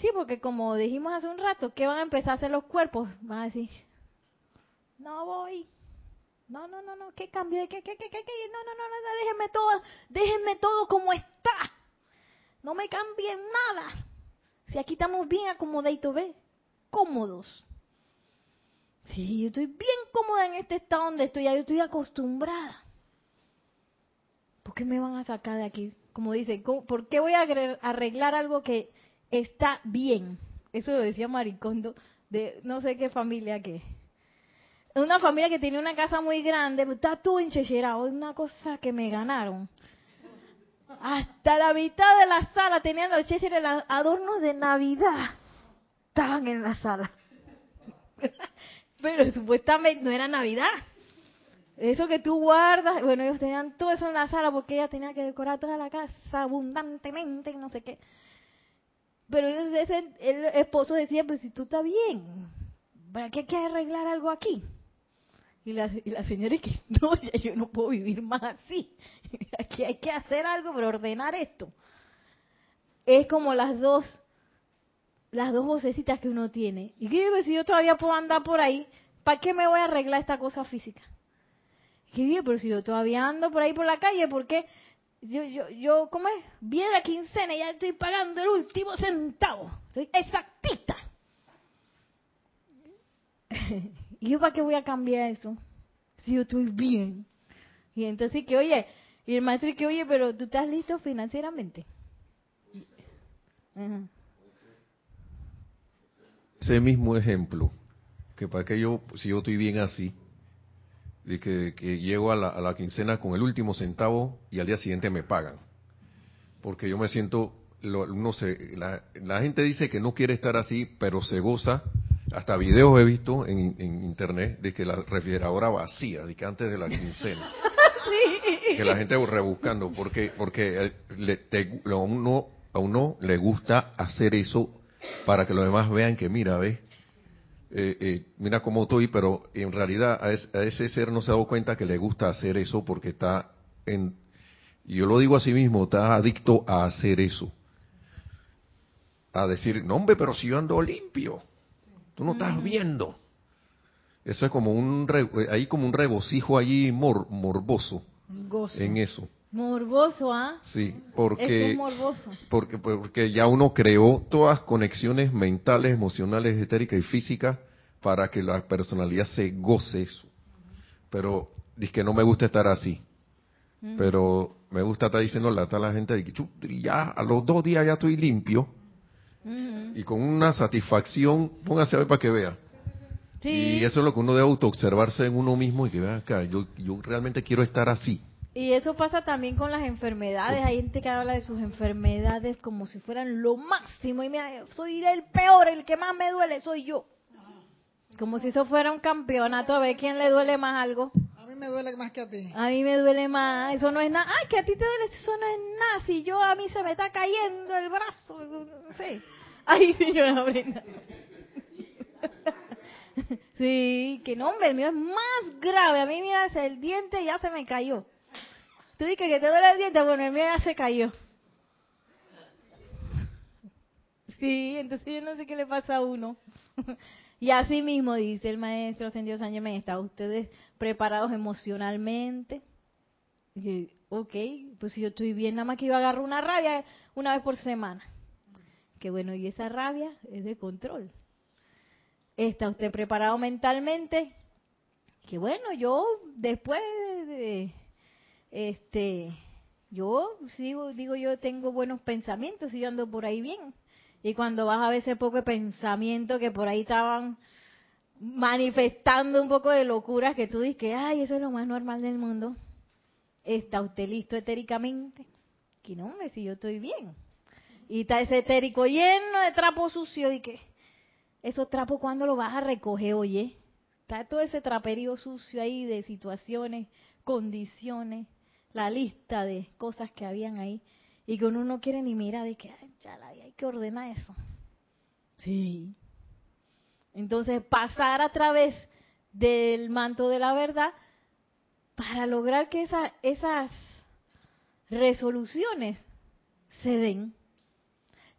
Sí, porque como dijimos hace un rato, ¿qué van a empezar a hacer los cuerpos? Van a decir, no voy. No, no, no, no, ¿qué cambio? ¿Qué, qué, qué, qué, qué? No, no, no, no, déjenme todo, déjenme todo como está. No me cambien nada. Si aquí estamos bien acomodaditos, ¿ves? Cómodos. Sí, yo estoy bien cómoda en este estado donde estoy, ya yo estoy acostumbrada. ¿Por qué me van a sacar de aquí? Como dicen, ¿por qué voy a arreglar algo que está bien? Eso lo decía Maricondo, de no sé qué familia que una familia que tenía una casa muy grande, está todo enchecherado, es una cosa que me ganaron. Hasta la mitad de la sala tenían los checheres, adornos de Navidad. Estaban en la sala. (laughs) Pero supuestamente no era Navidad. Eso que tú guardas, bueno, ellos tenían todo eso en la sala porque ella tenía que decorar toda la casa abundantemente, no sé qué. Pero ese, el esposo decía, pues si tú estás bien, ¿para qué hay que arreglar algo aquí? Y la, y la señora que (laughs) no, ya yo no puedo vivir más así. (laughs) Aquí hay que hacer algo para ordenar esto. Es como las dos, las dos vocecitas que uno tiene. Y que si yo todavía puedo andar por ahí, ¿para qué me voy a arreglar esta cosa física? Que pero si yo todavía ando por ahí por la calle, ¿por qué yo, yo, yo, ¿cómo es? Viene la quincena y ya estoy pagando el último centavo. Soy exactita. (laughs) ¿Y yo para qué voy a cambiar eso? Si yo estoy bien. Y entonces que, oye, y el maestro que, oye, pero tú estás listo financieramente.
Ese mismo ejemplo, que para que yo, si yo estoy bien así, de que, que llego a la, a la quincena con el último centavo y al día siguiente me pagan. Porque yo me siento, lo, uno se, la, la gente dice que no quiere estar así, pero se goza. Hasta videos he visto en, en internet de que la refrigeradora vacía, de que antes de la quincena. (laughs) Que la gente rebuscando, porque porque eh, le, te- a, uno, a uno le gusta hacer eso para que los demás vean que mira, ves, eh, eh, mira cómo estoy, pero en realidad a, es- a ese ser no se ha dado cuenta que le gusta hacer eso porque está en, y yo lo digo así mismo, está adicto a hacer eso. A decir, no hombre, pero si yo ando limpio, tú no estás viendo. Eso es como un, re- hay como un regocijo allí mor- morboso
Gozo.
en eso.
Morboso, ¿ah?
Sí, porque
es morboso.
porque, porque ya uno creó todas conexiones mentales, emocionales, etéricas y físicas para que la personalidad se goce eso. Pero dice que no me gusta estar así. Pero me gusta estar diciendo la a la gente de que "Chu, y ya a los dos días ya estoy limpio
Ujú.
y con una satisfacción, póngase a ver para que vea.
Sí.
Y eso es lo que uno debe autoobservarse en uno mismo y que vea acá, yo, yo realmente quiero estar así.
Y eso pasa también con las enfermedades. Hay gente que habla de sus enfermedades como si fueran lo máximo. Y mira, soy el peor, el que más me duele soy yo. Como si eso fuera un campeonato, a ver quién le duele más algo.
A mí me duele más que a ti.
A mí me duele más, eso no es nada. Ay, que a ti te duele, eso no es nada. Si yo a mí se me está cayendo el brazo. Sí. Ay, señora Brenda. (laughs) Sí, que no, hombre, el mío es más grave. A mí, mira, el diente ya se me cayó. Tú que te duele el diente, bueno, el mío se cayó. Sí, entonces yo no sé qué le pasa a uno. Y así mismo dice el maestro Ascendido San Germán, ¿están ustedes preparados emocionalmente? Y, ok, pues si yo estoy bien, nada más que yo agarro una rabia una vez por semana. Que bueno, y esa rabia es de control. ¿Está usted preparado mentalmente? Que bueno, yo después de, este, yo sigo, digo yo tengo buenos pensamientos y yo ando por ahí bien. Y cuando vas a ver ese poco de pensamiento que por ahí estaban manifestando un poco de locuras que tú dices que, ay, eso es lo más normal del mundo. ¿Está usted listo etéricamente? Que no, hombre, si yo estoy bien. Y está ese etérico lleno de trapos sucios y que, esos trapos cuando los vas a recoger, oye. Está todo ese traperío sucio ahí de situaciones, condiciones, la lista de cosas que habían ahí y que uno no quiere ni mirar de que "Ay, ya la hay que ordenar eso. Sí. Entonces pasar a través del manto de la verdad para lograr que esa- esas resoluciones se den.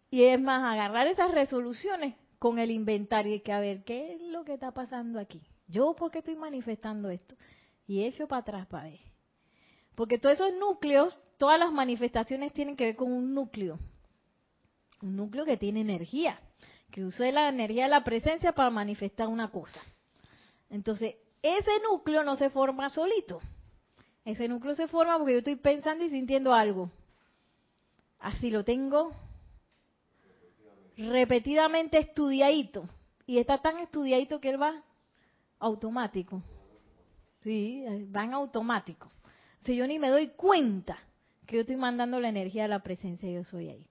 Y es más, agarrar esas resoluciones con el inventario y que a ver, ¿qué es lo que está pasando aquí? ¿Yo por qué estoy manifestando esto? Y echo para atrás para ver. Porque todos esos núcleos, todas las manifestaciones tienen que ver con un núcleo. Un núcleo que tiene energía, que usa la energía de la presencia para manifestar una cosa. Entonces, ese núcleo no se forma solito. Ese núcleo se forma porque yo estoy pensando y sintiendo algo. Así lo tengo repetidamente estudiadito. Y está tan estudiadito que él va automático. Sí, va en automático. Si yo ni me doy cuenta que yo estoy mandando la energía de la presencia yo soy ahí.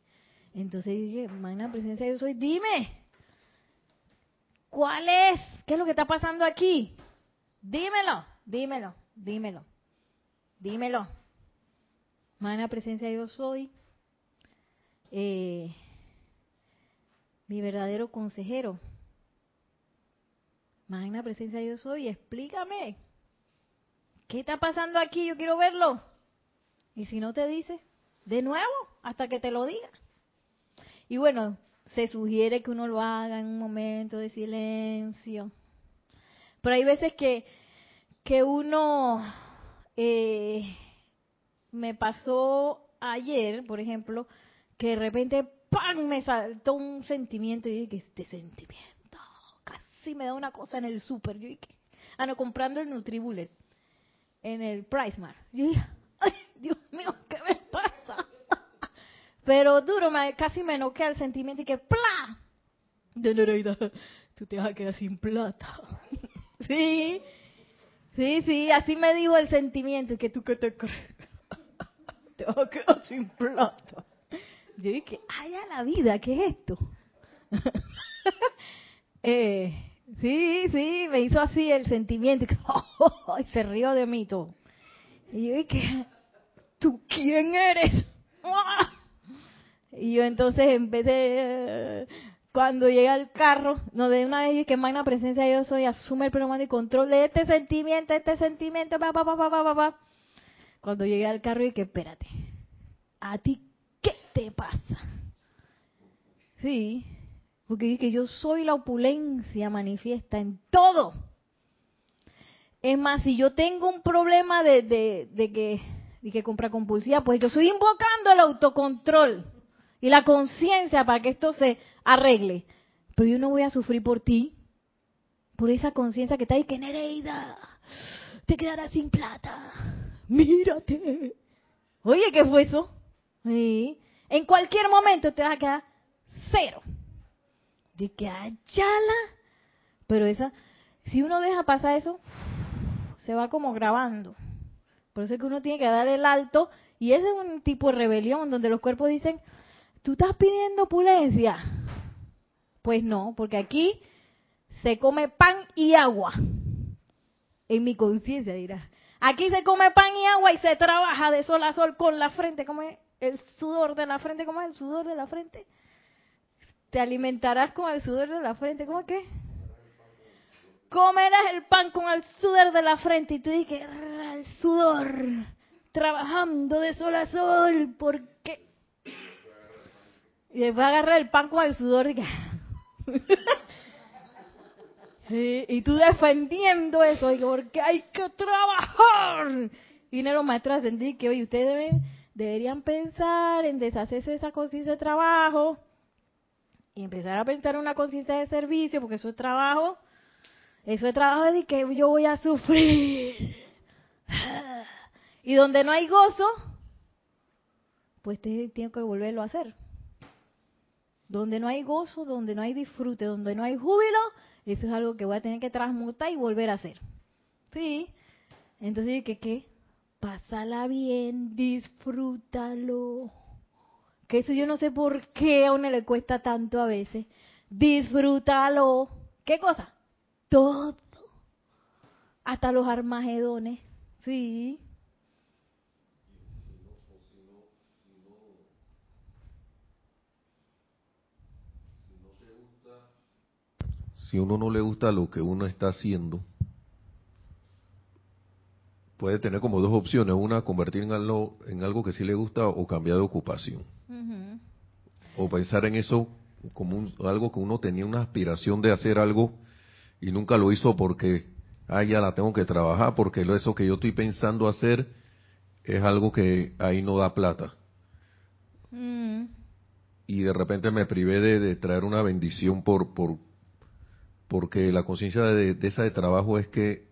Entonces dije, magna presencia yo soy, dime, ¿cuál es? ¿Qué es lo que está pasando aquí? Dímelo, dímelo, dímelo, dímelo. Magna presencia yo soy. Eh, mi verdadero consejero. Magna presencia yo soy, explícame. ¿Qué está pasando aquí? Yo quiero verlo. Y si no te dice, de nuevo, hasta que te lo diga. Y bueno, se sugiere que uno lo haga en un momento de silencio. Pero hay veces que, que uno, eh, me pasó ayer, por ejemplo, que de repente ¡pam! me saltó un sentimiento y dije, este sentimiento, casi me da una cosa en el súper. Yo dije, ah, no, comprando el Nutribullet en el Price Mart. Yo dije, (laughs) ay, Dios mío, ¿qué me pasa? (laughs) Pero duro, casi me noquea el sentimiento y que ¡plá! De Nereida, tú te vas a quedar sin plata. (laughs) sí, sí, sí, así me dijo el sentimiento. que tú qué te crees? te vas a quedar sin plata. Yo dije, ay, a la vida, ¿qué es esto? eh, sí, sí, me hizo así el sentimiento. y (laughs) se rió de mí todo. Y yo dije, ¿tú quién eres? (laughs) y yo entonces empecé, cuando llegué al carro, no de una vez que magna presencia yo soy, asume el programa y control de este sentimiento, este sentimiento, pa, pa, pa, pa, pa, pa. Cuando llegué al carro y que espérate, ¿a ti qué te pasa? Sí, porque dije, yo soy la opulencia manifiesta en todo. Es más, si yo tengo un problema de, de, de que, de que compra compulsiva, pues yo estoy invocando el autocontrol y la conciencia para que esto se arregle. Pero yo no voy a sufrir por ti, por esa conciencia que está ahí, que Nereida, te quedarás sin plata. Mírate. Oye, ¿qué fue eso? En cualquier momento te vas a quedar cero. De que ayala. Pero esa, si uno deja pasar eso, se va como grabando. Por eso es que uno tiene que dar el alto. Y ese es un tipo de rebelión donde los cuerpos dicen, ¿tú estás pidiendo opulencia? Pues no, porque aquí se come pan y agua. En mi conciencia dirá. Aquí se come pan y agua y se trabaja de sol a sol con la frente. ¿Cómo es el sudor de la frente? ¿Cómo es el sudor de la frente? Te alimentarás con el sudor de la frente. ¿Cómo que? Comerás el pan con el sudor de la frente. Y tú dices, el sudor, trabajando de sol a sol. ¿Por qué? Y después agarrar el pan con el sudor y (laughs) tú defendiendo eso, porque hay que trabajar. Y los maestros a sentir que, oye, ustedes deben, deberían pensar en deshacerse de esa conciencia de trabajo y empezar a pensar en una conciencia de servicio, porque eso es trabajo. Eso es trabajo de que yo voy a sufrir. Y donde no hay gozo, pues te, tengo que volverlo a hacer. Donde no hay gozo, donde no hay disfrute, donde no hay júbilo, eso es algo que voy a tener que transmutar y volver a hacer. ¿Sí? Entonces, ¿qué qué? Pásala bien, disfrútalo. Que eso yo no sé por qué a uno le cuesta tanto a veces. Disfrútalo. ¿Qué cosa? Todo. Hasta los armagedones. Sí.
si uno no le gusta lo que uno está haciendo, puede tener como dos opciones. Una, convertir en algo, en algo que sí le gusta o cambiar de ocupación. O pensar en eso como algo que uno tenía una aspiración de hacer algo y nunca lo hizo porque, ah, ya la tengo que trabajar, porque eso que yo estoy pensando hacer es algo que ahí no da plata. Mm. Y de repente me privé de, de traer una bendición por, por, porque la conciencia de, esa de trabajo es que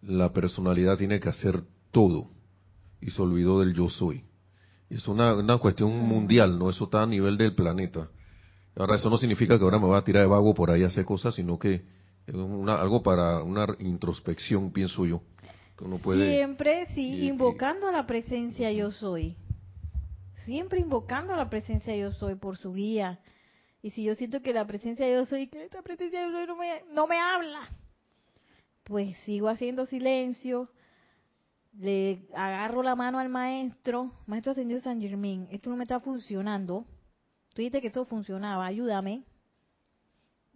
la personalidad tiene que hacer todo y se olvidó del yo soy. Es una, una cuestión mundial, no eso está a nivel del planeta. Ahora eso no significa que ahora me voy a tirar de vago por ahí a hacer cosas, sino que es una, algo para una introspección, pienso yo.
uno puede Siempre, sí, invocando a la presencia yo soy. Siempre invocando a la presencia yo soy por su guía y si yo siento que la presencia Dios soy, que esta presencia de Dios no me, no me habla, pues sigo haciendo silencio, le agarro la mano al maestro, maestro ascendido San Germán, esto no me está funcionando, tú dijiste que esto funcionaba, ayúdame.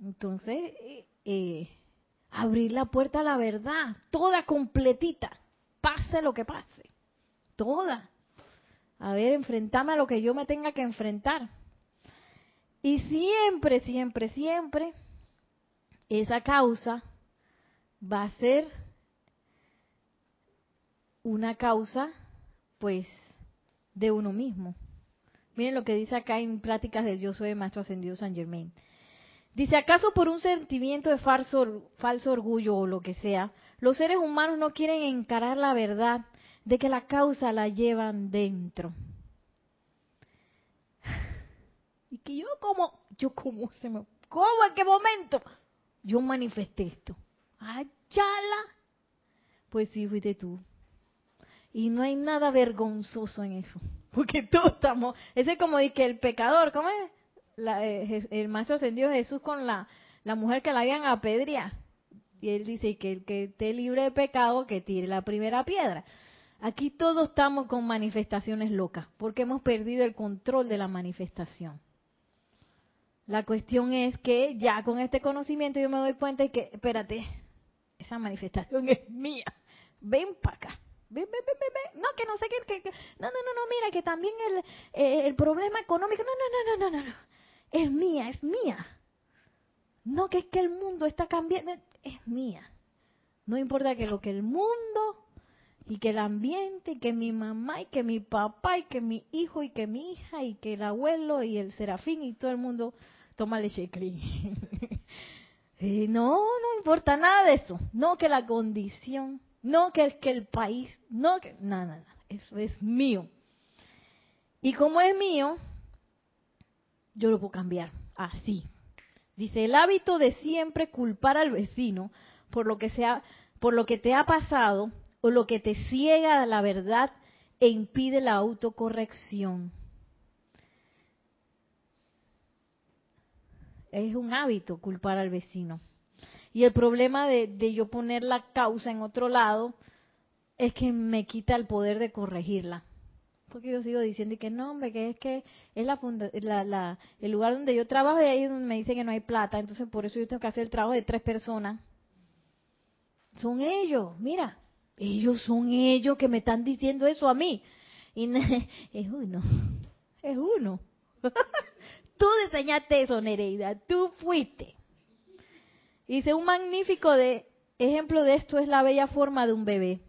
Entonces, eh, eh, abrir la puerta a la verdad, toda completita, pase lo que pase, toda. A ver, enfrentarme a lo que yo me tenga que enfrentar. Y siempre, siempre, siempre, esa causa va a ser una causa, pues, de uno mismo. Miren lo que dice acá en Pláticas del Yo Soy el Maestro Ascendido San Germain. Dice, ¿acaso por un sentimiento de falso, orgullo o lo que sea, los seres humanos no quieren encarar la verdad de que la causa la llevan dentro? (sighs) Y que yo como, yo como se me, ¿cómo en qué momento? Yo manifesté esto. ¡Ayala! Pues sí, fuiste tú. Y no hay nada vergonzoso en eso. (laughs) Porque todos estamos, ese es como el pecador, ¿cómo es? Eh, el maestro ascendió Jesús con la, la mujer que la habían apedreado. Y él dice que el que esté libre de pecado, que tire la primera piedra. Aquí todos estamos con manifestaciones locas, porque hemos perdido el control de la manifestación. La cuestión es que ya con este conocimiento yo me doy cuenta de que, espérate, esa manifestación (laughs) es mía. Ven para acá. No, que no sé qué. Que, no, no, no, no, mira, que también el, eh, el problema económico. No, no, no, no, no, no. Es mía, es mía. No, que es que el mundo está cambiando. Es mía. No importa que lo que el mundo y que el ambiente, y que mi mamá, y que mi papá, y que mi hijo, y que mi hija, y que el abuelo, y el serafín, y todo el mundo toma leche y (laughs) no, no importa nada de eso. No que la condición, no que, que el país, no que nada, nada, eso es mío. Y como es mío, yo lo puedo cambiar así. Dice, el hábito de siempre culpar al vecino por lo que sea, por lo que te ha pasado o lo que te ciega la verdad e impide la autocorrección. es un hábito culpar al vecino. Y el problema de, yo poner la causa en otro lado es que me quita el poder de corregirla. Porque yo sigo diciendo que no, hombre, que es que es la, el lugar donde yo trabajo y ahí me dicen que no hay plata. Entonces por eso yo tengo que hacer el trabajo de tres personas. Son ellos, mira, ellos son ellos que me están diciendo eso a mí. Y (laughs) es uno, es uno. (laughs) Tú diseñaste eso, Nereida. Tú fuiste. Dice, un magnífico de, ejemplo de esto es la bella forma de un bebé.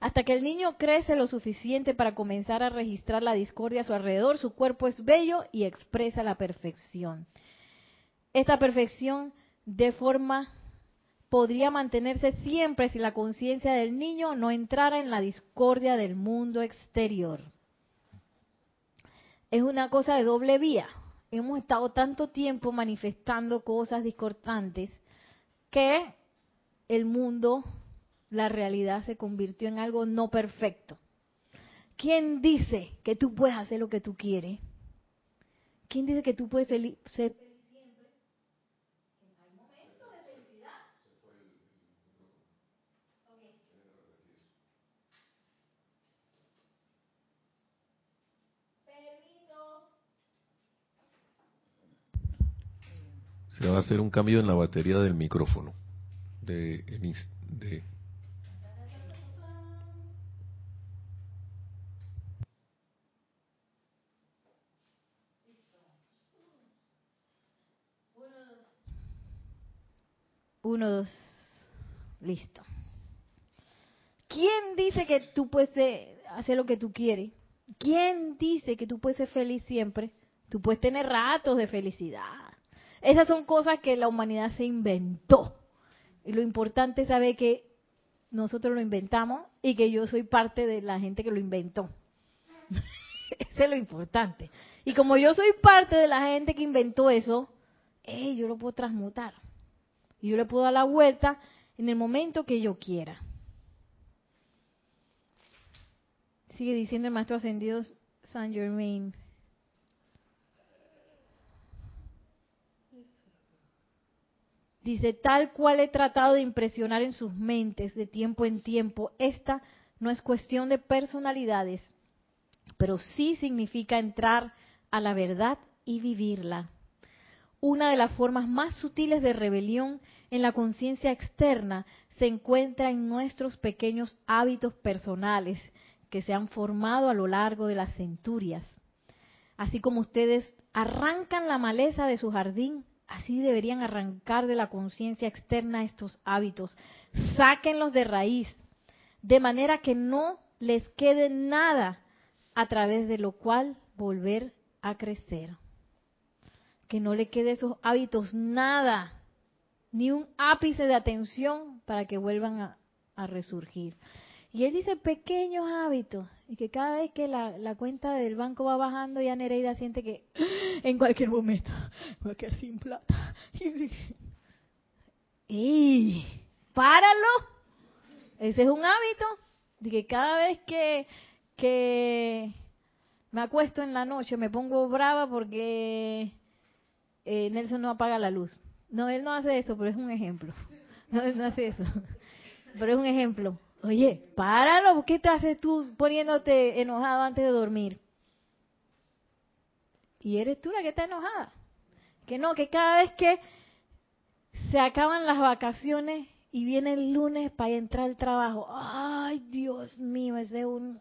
Hasta que el niño crece lo suficiente para comenzar a registrar la discordia a su alrededor, su cuerpo es bello y expresa la perfección. Esta perfección de forma podría mantenerse siempre si la conciencia del niño no entrara en la discordia del mundo exterior. Es una cosa de doble vía hemos estado tanto tiempo manifestando cosas discordantes que el mundo, la realidad se convirtió en algo no perfecto. ¿Quién dice que tú puedes hacer lo que tú quieres? ¿Quién dice que tú puedes ser, feliz siempre? Hay momentos de felicidad.
Se va a hacer un cambio en la batería del micrófono. De, de
Uno, dos. Listo. ¿Quién dice que tú puedes hacer lo que tú quieres? ¿Quién dice que tú puedes ser feliz siempre? Tú puedes tener ratos de felicidad, esas son cosas que la humanidad se inventó. Y lo importante es saber que nosotros lo inventamos y que yo soy parte de la gente que lo inventó. (laughs) eso es lo importante. Y como yo soy parte de la gente que inventó eso, yo lo puedo transmutar. Y yo le puedo dar la vuelta en el momento que yo quiera. Sigue diciendo el maestro ascendido Saint Germain. Dice, tal cual he tratado de impresionar en sus mentes de tiempo en tiempo, esta no es cuestión de personalidades, pero sí significa entrar a la verdad y vivirla. Una de las formas más sutiles de rebelión en la conciencia externa se encuentra en nuestros pequeños hábitos personales que se han formado a lo largo de las centurias. Así como ustedes arrancan la maleza de su jardín Así deberían arrancar de la conciencia externa estos hábitos. Sáquenlos de raíz, de manera que no les quede nada a través de lo cual volver a crecer. Que no le quede esos hábitos nada, ni un ápice de atención para que vuelvan a, a resurgir. Y él dice pequeños hábitos, y que cada vez que la, cuenta del banco va bajando, ya Nereida siente que (gasps) en cualquier momento (laughs) voy a quedar sin plata. (laughs) ¡Ey! ¡Páralo! Ese es un hábito, de que cada vez que, que me acuesto en la noche me pongo brava porque eh, Nelson no apaga la luz. No, él no hace eso, pero es un ejemplo. (laughs) No, él no hace eso. Pero es un ejemplo. Oye, páralo, ¿qué te haces tú poniéndote enojado antes de dormir? Y eres tú la que está enojada. Que no, que cada vez que se acaban las vacaciones y viene el lunes para entrar al trabajo, ay Dios mío, ese es un...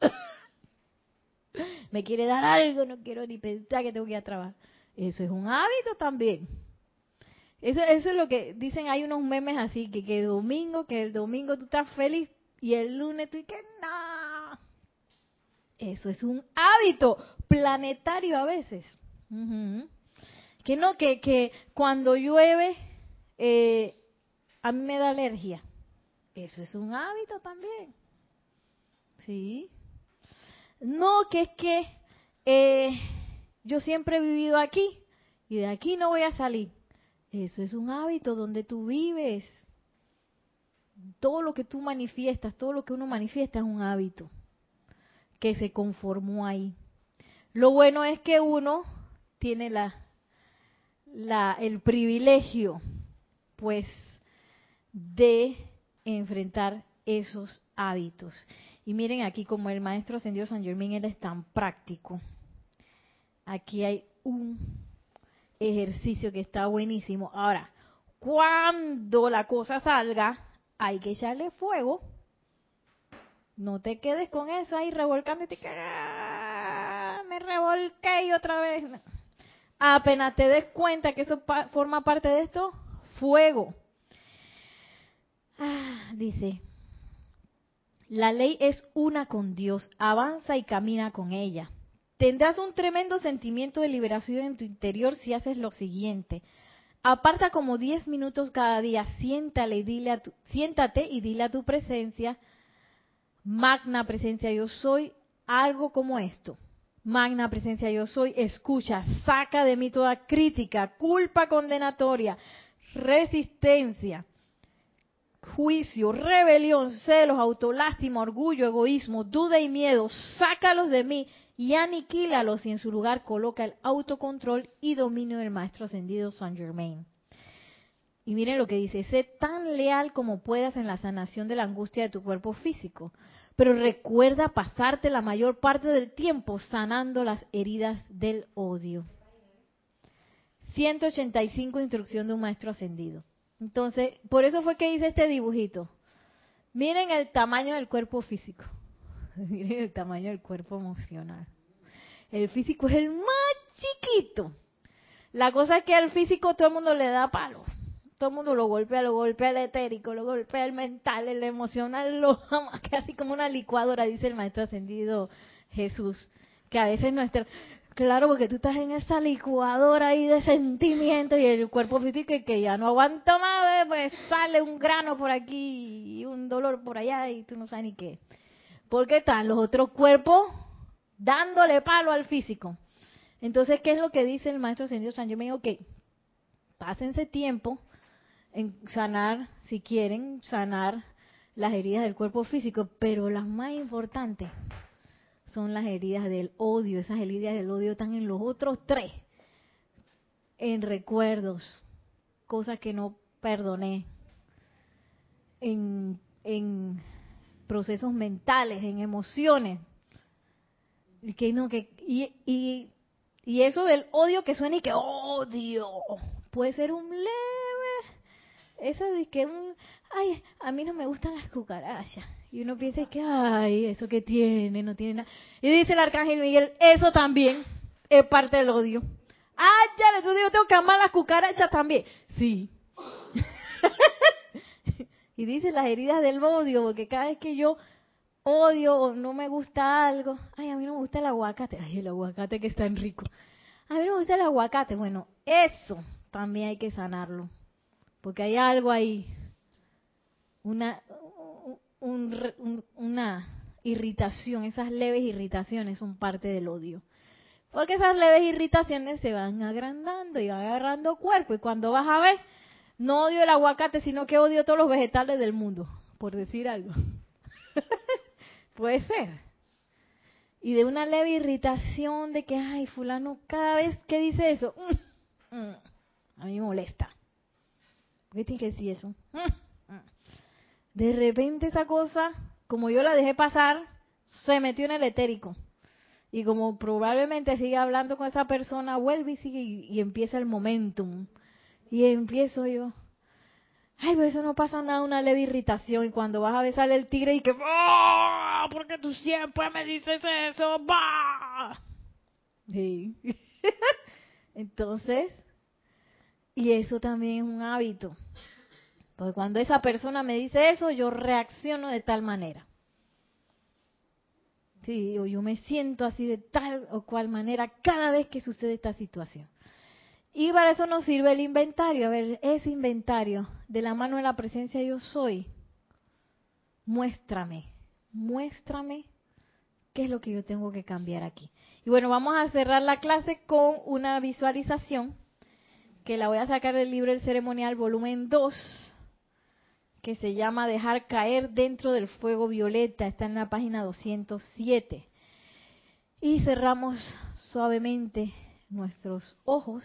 (coughs) Me quiere dar algo, no quiero ni pensar que tengo que ir a trabajar. Eso es un hábito también. Eso, eso es lo que dicen, hay unos memes así, que, que domingo, que el domingo tú estás feliz y el lunes tú y que no. Eso es un hábito planetario a veces. Que no, que, que cuando llueve eh, a mí me da alergia. Eso es un hábito también. Sí. No, que es que eh, yo siempre he vivido aquí y de aquí no voy a salir. Eso es un hábito donde tú vives. Todo lo que tú manifiestas, todo lo que uno manifiesta es un hábito que se conformó ahí. Lo bueno es que uno tiene la, la, el privilegio, pues, de enfrentar esos hábitos. Y miren aquí como el maestro ascendido San Germán, él es tan práctico. Aquí hay un ejercicio que está buenísimo. Ahora, cuando la cosa salga, hay que echarle fuego. No te quedes con esa ahí revolcándote que ah, me revolqué y otra vez. Apenas te des cuenta que eso forma parte de esto, fuego. Ah, dice, la ley es una con Dios, avanza y camina con ella. Tendrás un tremendo sentimiento de liberación en tu interior si haces lo siguiente. Aparta como 10 minutos cada día, siéntale dile a tu, siéntate y dile a tu presencia, magna presencia yo soy, algo como esto. Magna presencia yo soy, escucha, saca de mí toda crítica, culpa condenatoria, resistencia, juicio, rebelión, celos, autolástima, orgullo, egoísmo, duda y miedo, sácalos de mí y aniquílalos y en su lugar coloca el autocontrol y dominio del Maestro Ascendido Saint Germain. Y miren lo que dice, sé tan leal como puedas en la sanación de la angustia de tu cuerpo físico, pero recuerda pasarte la mayor parte del tiempo sanando las heridas del odio. 185 instrucción de un maestro ascendido. Entonces, por eso fue que hice este dibujito. Miren el tamaño del cuerpo físico. (laughs) Miren el tamaño del cuerpo emocional. El físico es el más chiquito. La cosa es que al físico todo el mundo le da palo. Todo el mundo lo golpea, lo golpea el etérico, lo golpea el mental, el emocional, lo (laughs) que así como una licuadora, dice el maestro ascendido Jesús. Que a veces nuestra, Claro, porque tú estás en esa licuadora ahí de sentimientos y el cuerpo físico que ya no aguanta más, pues sale un grano por aquí y un dolor por allá y tú no sabes ni qué. Porque están los otros cuerpos dándole palo al físico. Entonces, ¿qué es lo que dice el maestro ascendido San Germán? Ok, pásense tiempo en sanar, si quieren, sanar las heridas del cuerpo físico, pero las más importantes son las heridas del odio. Esas heridas del odio están en los otros tres, en recuerdos, cosas que no perdoné, en, en procesos mentales, en emociones. Y que no, que, y, y, y eso del odio que suena y que odio, puede ser un leve, eso de que un, ay, a mí no me gustan las cucarachas. Y uno piensa que, ay, eso que tiene, no tiene nada. Y dice el arcángel Miguel, eso también es parte del odio. Ah, ya, entonces yo tengo que amar las cucarachas también. Sí. Y dice las heridas del odio, porque cada vez que yo odio o no me gusta algo, ay, a mí no me gusta el aguacate, ay, el aguacate que está en rico. A mí no me gusta el aguacate. Bueno, eso también hay que sanarlo. Porque hay algo ahí. Una, una irritación, esas leves irritaciones son parte del odio. Porque esas leves irritaciones se van agrandando y van agarrando cuerpo. Y cuando vas a ver, no odio el aguacate, sino que odio todos los vegetales del mundo, por decir algo. (laughs) Puede ser. Y de una leve irritación de que, ay, fulano, cada vez que dice eso, mm, mm, a mí me molesta. ¿Por qué que decir eso? Mm, de repente esa cosa, como yo la dejé pasar, se metió en el etérico. Y como probablemente sigue hablando con esa persona, vuelve y sigue y empieza el momentum. Y empiezo yo, Ay, pero eso no pasa nada, una leve irritación. Y cuando vas a sale el tigre y que, ¡Oh! Porque tú siempre me dices eso, ¡bah! Sí. (laughs) Entonces, y eso también es un hábito. Porque cuando esa persona me dice eso, yo reacciono de tal manera. Sí, o yo me siento así de tal o cual manera cada vez que sucede esta situación. Y para eso nos sirve el inventario. A ver, ese inventario de la mano de la presencia yo soy. Muéstrame, muéstrame qué es lo que yo tengo que cambiar aquí. Y bueno, vamos a cerrar la clase con una visualización que la voy a sacar del libro El Ceremonial, volumen 2, que se llama Dejar caer dentro del fuego violeta. Está en la página 207. Y cerramos suavemente nuestros ojos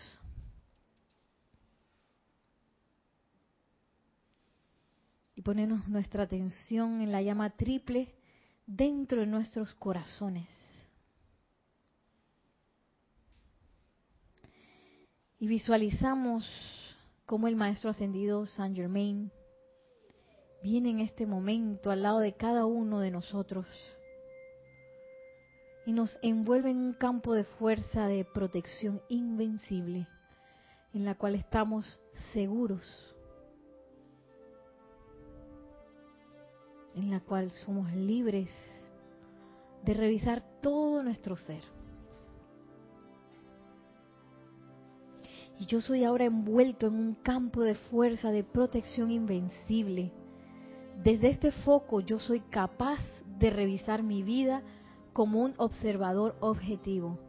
y ponemos nuestra atención en la llama triple dentro de nuestros corazones. Y visualizamos cómo el Maestro Ascendido Saint Germain viene en este momento al lado de cada uno de nosotros y nos envuelve en un campo de fuerza de protección invencible en la cual estamos seguros en la cual somos libres de revisar todo nuestro ser. Y yo soy ahora envuelto en un campo de fuerza, de protección invencible. Desde este foco yo soy capaz de revisar mi vida como un observador objetivo.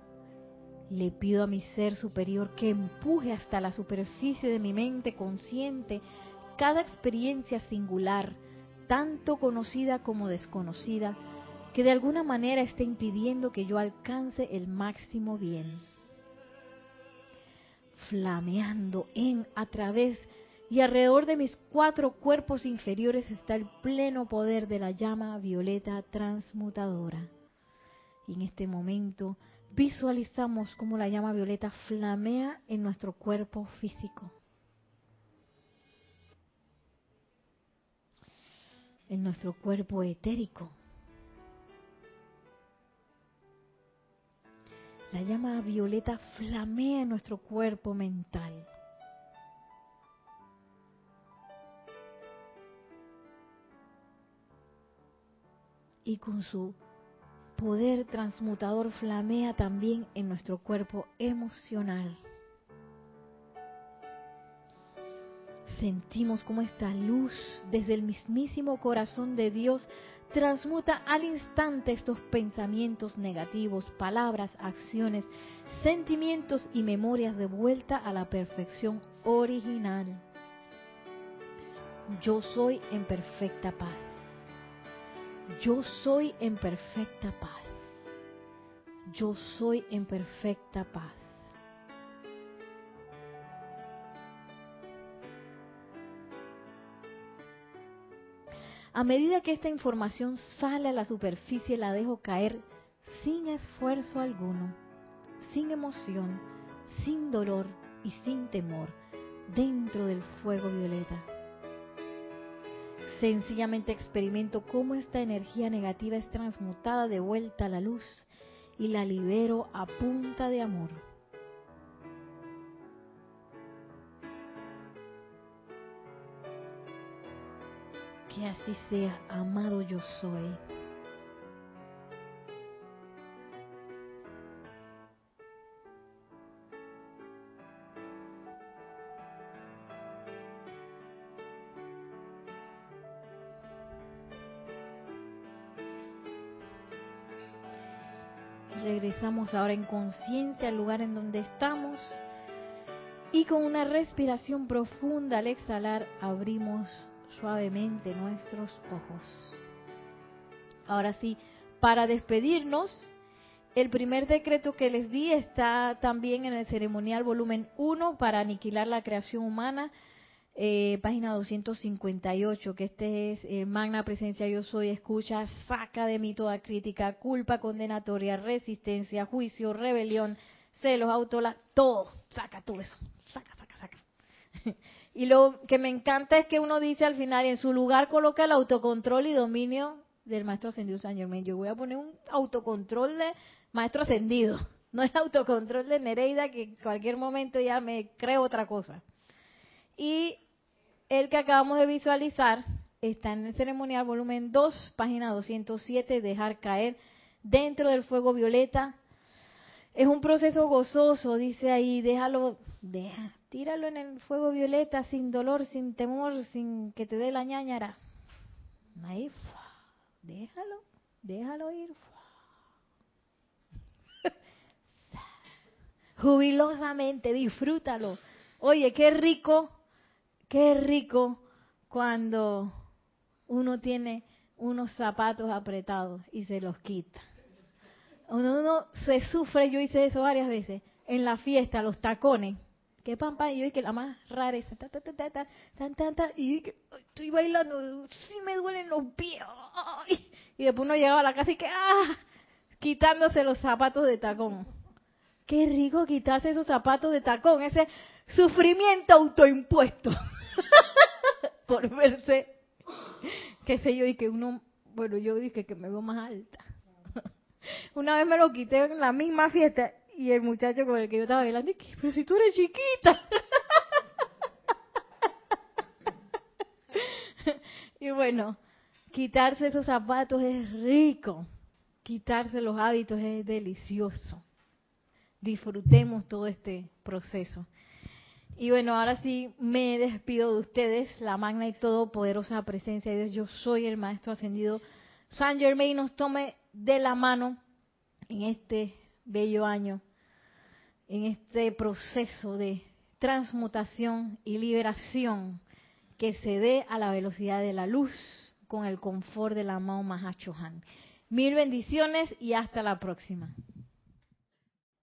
Le pido a mi ser superior que empuje hasta la superficie de mi mente consciente cada experiencia singular, tanto conocida como desconocida, que de alguna manera esté impidiendo que yo alcance el máximo bien. Flameando en, a través y alrededor de mis cuatro cuerpos inferiores está el pleno poder de la llama violeta transmutadora. Y en este momento visualizamos cómo la llama violeta flamea en nuestro cuerpo físico en nuestro cuerpo etérico. La llama violeta flamea en nuestro cuerpo mental. Y con su poder transmutador flamea también en nuestro cuerpo emocional. Sentimos como esta luz desde el mismísimo corazón de Dios transmuta al instante estos pensamientos negativos, palabras, acciones, sentimientos y memorias de vuelta a la perfección original. Yo soy en perfecta paz. Yo soy en perfecta paz. Yo soy en perfecta paz. A medida que esta información sale a la superficie, la dejo caer sin esfuerzo alguno, sin emoción, sin dolor y sin temor dentro del fuego violeta. Sencillamente experimento cómo esta energía negativa es transmutada de vuelta a la luz y la libero a punta de amor. Que así sea, amado yo soy. Regresamos ahora en conciencia al lugar en donde estamos y con una respiración profunda al exhalar abrimos suavemente nuestros ojos. Ahora sí, para despedirnos, el primer decreto que les di está también en el ceremonial volumen 1 para aniquilar la creación humana, eh, página 258, que este es eh, Magna Presencia Yo Soy, escucha, saca de mí toda crítica, culpa condenatoria, resistencia, juicio, rebelión, celos, autola, todo, saca todo eso, saca, saca, saca. (laughs) y lo que me encanta es que uno dice al final, en su lugar coloca el autocontrol y dominio del Maestro Ascendido San Germain. Yo voy a poner un autocontrol de Maestro Ascendido, (laughs) no el autocontrol de Nereida, que en cualquier momento ya me creo otra cosa. Y el que acabamos de visualizar está en el ceremonial volumen 2, página 207, dejar caer dentro del fuego violeta. Es un proceso gozoso, dice ahí, déjalo, deja, tíralo en el fuego violeta sin dolor, sin temor, sin que te dé la ñañara. Ahí, déjalo, déjalo ir. (laughs) Jubilosamente, disfrútalo. Oye, qué rico Qué rico cuando uno tiene unos zapatos apretados y se los quita. Uno se sufre, yo hice eso varias veces, en la fiesta, los tacones. Que pam, y yo que la más rara es, ta, ta, ta, ta, ta, ta, y estoy bailando, sí me duelen los pies. Y después uno llegaba a la casa y que, ah, quitándose los zapatos de tacón. Qué rico quitarse esos zapatos de tacón, ese sufrimiento autoimpuesto. (laughs) por verse, qué sé yo, y que uno, bueno, yo dije que me veo más alta. Una vez me lo quité en la misma fiesta y el muchacho con el que yo estaba bailando, dije, pero si tú eres chiquita. (laughs) y bueno, quitarse esos zapatos es rico, quitarse los hábitos es delicioso. Disfrutemos todo este proceso. Y bueno, ahora sí me despido de ustedes, la magna y todopoderosa presencia de Dios. Yo soy el Maestro Ascendido. San Germain nos tome de la mano en este bello año, en este proceso de transmutación y liberación que se dé a la velocidad de la luz con el confort del amado Mahachohan. Mil bendiciones y hasta la próxima.